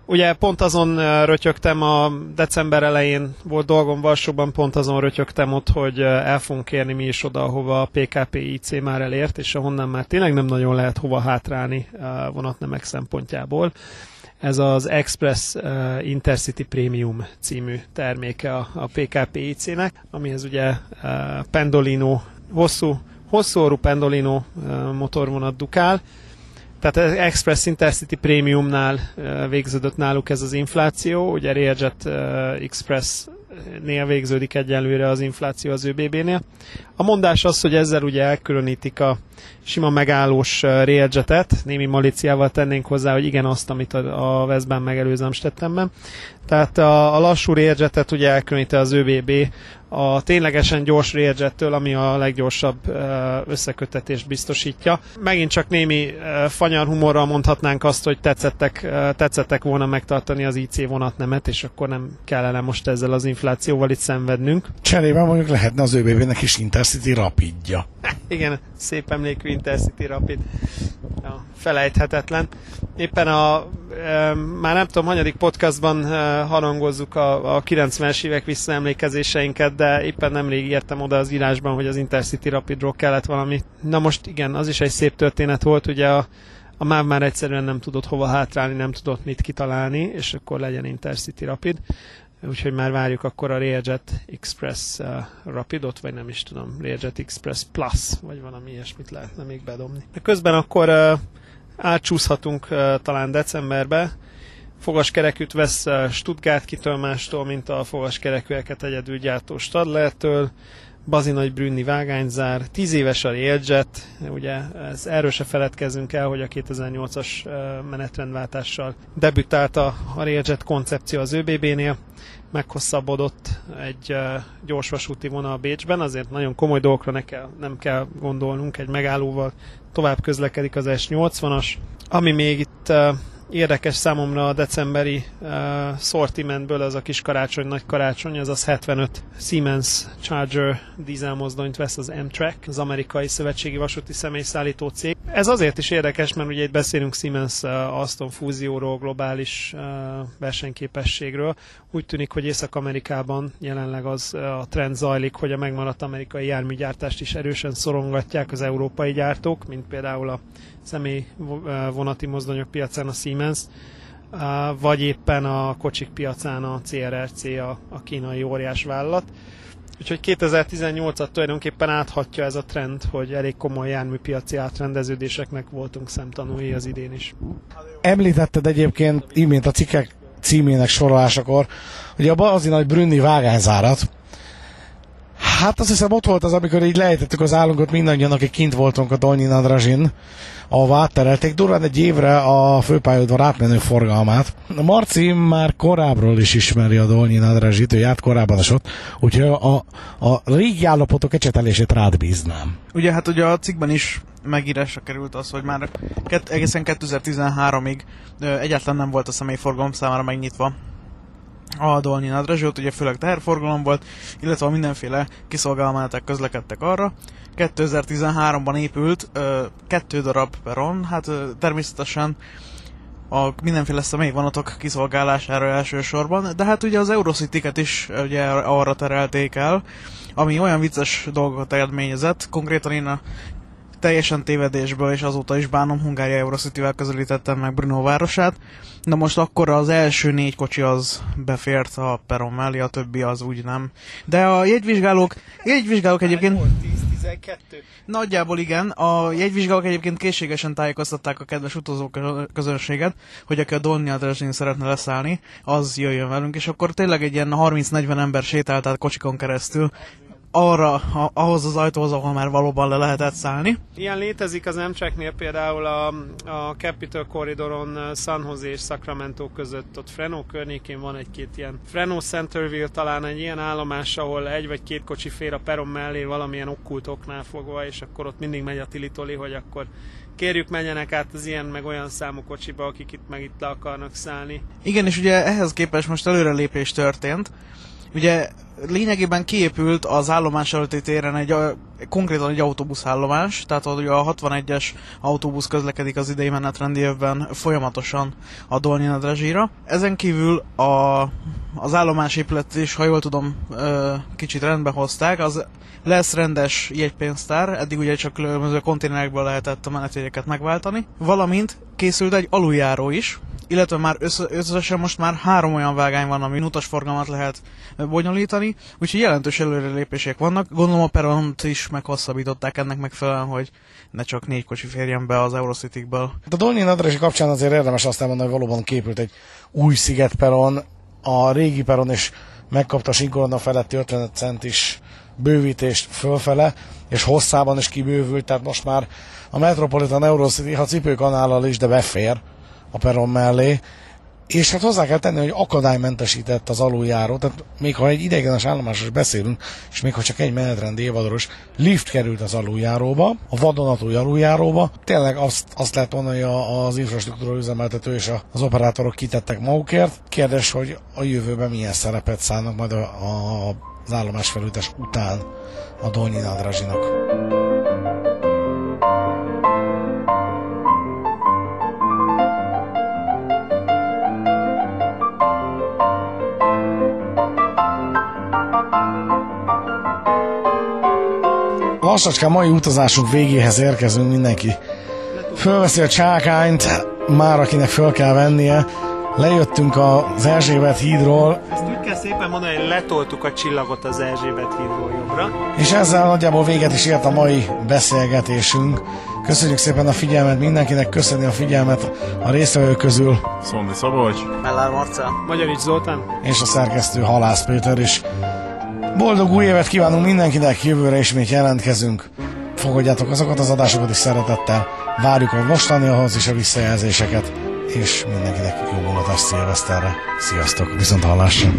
Ugye pont azon rötyögtem a december elején volt dolgom Varsóban, pont azon rötyögtem ott, hogy el fogunk kérni mi is oda, ahova a PKP IC már elért, és ahonnan már tényleg nem nagyon lehet hova hátrálni vonatnemek szempontjából. Ez az Express Intercity Premium című terméke a PKP IC-nek, amihez ugye Pendolino, hosszú, hosszú orú Pendolino motorvonat dukál, tehát Express Intercity Premiumnál végződött náluk ez az infláció, ugye Railjet Express nél végződik egyenlőre az infláció az ÖBB-nél. A mondás az, hogy ezzel ugye elkülönítik a sima megállós Railjetet, némi maliciával tennénk hozzá, hogy igen azt, amit a, Veszben megelőző Amstettenben. Tehát a, a lassú Railjetet ugye elkülöníti az ÖBB a ténylegesen gyors Railjet-től, ami a leggyorsabb összekötetést biztosítja. Megint csak némi fanyar humorral mondhatnánk azt, hogy tetszettek, tetszettek volna megtartani az IC vonatnemet, és akkor nem kellene most ezzel az inflációval itt szenvednünk. Cserében mondjuk lehetne az ÖBB-nek is Intercity rapidja. Igen, szép emlékű Intercity Rapid. Ja, felejthetetlen. Éppen a, már nem tudom, hanyadik podcastban e, harangozzuk a, a 90-es évek visszaemlékezéseinket, de éppen nemrég értem oda az írásban, hogy az Intercity Rapidról kellett valami. Na most igen, az is egy szép történet volt, ugye a, a MÁV már egyszerűen nem tudott hova hátrálni, nem tudott mit kitalálni, és akkor legyen Intercity Rapid úgyhogy már várjuk akkor a Railjet Express Rapidot, vagy nem is tudom, Railjet Express Plus, vagy valami ilyesmit lehetne még bedobni. De közben akkor átcsúszhatunk uh, talán decemberbe, fogaskerekűt vesz uh, Stuttgart kitől mástól, mint a fogaskerekűeket egyedül gyártó Stadlertől, Bazi Nagy Brünni vágányzár, 10 éves a Railjet, ugye ez, erről se feledkezzünk el, hogy a 2008-as menetrendváltással debütált a, a Railjet koncepció az ÖBB-nél, meghosszabbodott egy gyorsvasúti vonal Bécsben, azért nagyon komoly dolgokra ne kell, nem kell gondolnunk, egy megállóval tovább közlekedik az S80-as. Ami még itt érdekes számomra a decemberi uh, sortimentből az a kis karácsony, nagy karácsony, az az 75 Siemens Charger dízelmozdonyt vesz az Amtrak, az amerikai szövetségi vasúti személyszállító cég. Ez azért is érdekes, mert ugye itt beszélünk Siemens uh, Aston fúzióról, globális uh, versenyképességről. Úgy tűnik, hogy Észak-Amerikában jelenleg az uh, a trend zajlik, hogy a megmaradt amerikai járműgyártást is erősen szorongatják az európai gyártók, mint például a személy vonati mozdonyok piacán a Siemens, vagy éppen a kocsik piacán a CRRC, a, a kínai óriás vállalat. Úgyhogy 2018-at tulajdonképpen áthatja ez a trend, hogy elég komoly járműpiaci átrendeződéseknek voltunk szemtanúi az idén is. Említetted egyébként imént a cikkek címének sorolásakor, hogy a Bazi nagy Brünni vágányzárat, Hát azt hiszem ott volt az, amikor így lejtettük az állunkat mindannyian, akik kint voltunk a Dolnyi Nadrazsin, ahova átterelték durván egy évre a főpályaudvar átmenő forgalmát. Marci már korábbról is ismeri a Dolnyi Nadrazsit, ő járt korábban is ott, úgyhogy a, a régi állapotok ecsetelését rád bíznám. Ugye hát ugye a cikkben is megírásra került az, hogy már kett, egészen 2013-ig egyáltalán nem volt a személyforgalom számára megnyitva a Dolnyi Nadrazsót, ugye főleg teherforgalom volt, illetve a mindenféle kiszolgálmáletek közlekedtek arra. 2013-ban épült ö, kettő darab peron, hát ö, természetesen a mindenféle személyvonatok kiszolgálására elsősorban, de hát ugye az Eurocity-ket is ugye arra terelték el, ami olyan vicces dolgokat eredményezett, konkrétan én a teljesen tévedésből, és azóta is bánom Hungária Eurocity-vel közelítettem meg Bruno városát. Na most akkor az első négy kocsi az befért a peron mellé, a többi az úgy nem. De a jegyvizsgálók, jegyvizsgálók egyébként... 12. Nagyjából igen. A jegyvizsgálók egyébként készségesen tájékoztatták a kedves utazó közönséget, hogy aki a Dolny Adresén szeretne leszállni, az jöjjön velünk, és akkor tényleg egy ilyen 30-40 ember sétált át kocsikon keresztül, arra, a, ahhoz az ajtóhoz, ahol már valóban le lehetett szállni. Ilyen létezik az Amtraknél például a, a Capitol Corridoron uh, San Jose és Sacramento között, ott Fresno környékén van egy-két ilyen Fresno Centerville talán egy ilyen állomás, ahol egy vagy két kocsi fér a peron mellé valamilyen okkult oknál fogva, és akkor ott mindig megy a tilitoli, hogy akkor kérjük menjenek át az ilyen meg olyan számú kocsiba, akik itt meg itt le akarnak szállni. Igen, és ugye ehhez képest most előrelépés történt. Ugye lényegében kiépült az állomás előtti téren egy konkrétan egy autóbuszállomás, tehát hogy a 61-es autóbusz közlekedik az idei menetrendi évben folyamatosan a Dolnyi Nadrazsira. Ezen kívül a, az állomásépület is, ha jól tudom, kicsit rendbe hozták, az lesz rendes jegypénztár, eddig ugye csak különböző konténerekből lehetett a menetjegyeket megváltani, valamint készült egy aluljáró is, illetve már összesen most már három olyan vágány van, ami utasforgalmat lehet bonyolítani, úgyhogy jelentős előrelépések vannak. Gondolom a peront is meghosszabbították ennek megfelelően, hogy ne csak négy kocsi férjen be az Eurocity-ből. A Dolnyi Nadrási kapcsán azért érdemes azt elmondani, hogy valóban képült egy új szigetperon, a régi peron is megkapta Sinkorona feletti 50 centis bővítést fölfele, és hosszában is kibővült, tehát most már a Metropolitan Eurocity, ha cipőkanállal is, de befér a peron mellé, és hát hozzá kell tenni, hogy akadálymentesített az aluljáró, tehát még ha egy ideiglenes állomásról beszélünk, és még ha csak egy menetrend évadaros lift került az aluljáróba, a vadonatúj aluljáróba, tényleg azt, azt lehet mondani, hogy az infrastruktúra üzemeltető és az operátorok kitettek magukért. Kérdés, hogy a jövőben milyen szerepet szállnak majd a, a, az állomásfelültes után a Dolnyi Nadrazsinak. Lassacskán mai utazásunk végéhez érkezünk mindenki. Fölveszi a csákányt, már akinek föl kell vennie. Lejöttünk az Erzsébet hídról. Ezt úgy kell szépen mondani, hogy letoltuk a csillagot az Erzsébet hídról jobbra. És ezzel nagyjából véget is ért a mai beszélgetésünk. Köszönjük szépen a figyelmet mindenkinek, köszönni a figyelmet a résztvevők közül. Szondi Szabolcs. Mellár Marcel. Magyarics Zoltán. És a szerkesztő Halász Péter is. Boldog új évet kívánunk mindenkinek, jövőre ismét jelentkezünk. Fogadjátok azokat az adásokat is szeretettel, várjuk a mostanihoz is a visszajelzéseket, és mindenkinek jó mulatást szilveszterre. Sziasztok, viszont hallásra!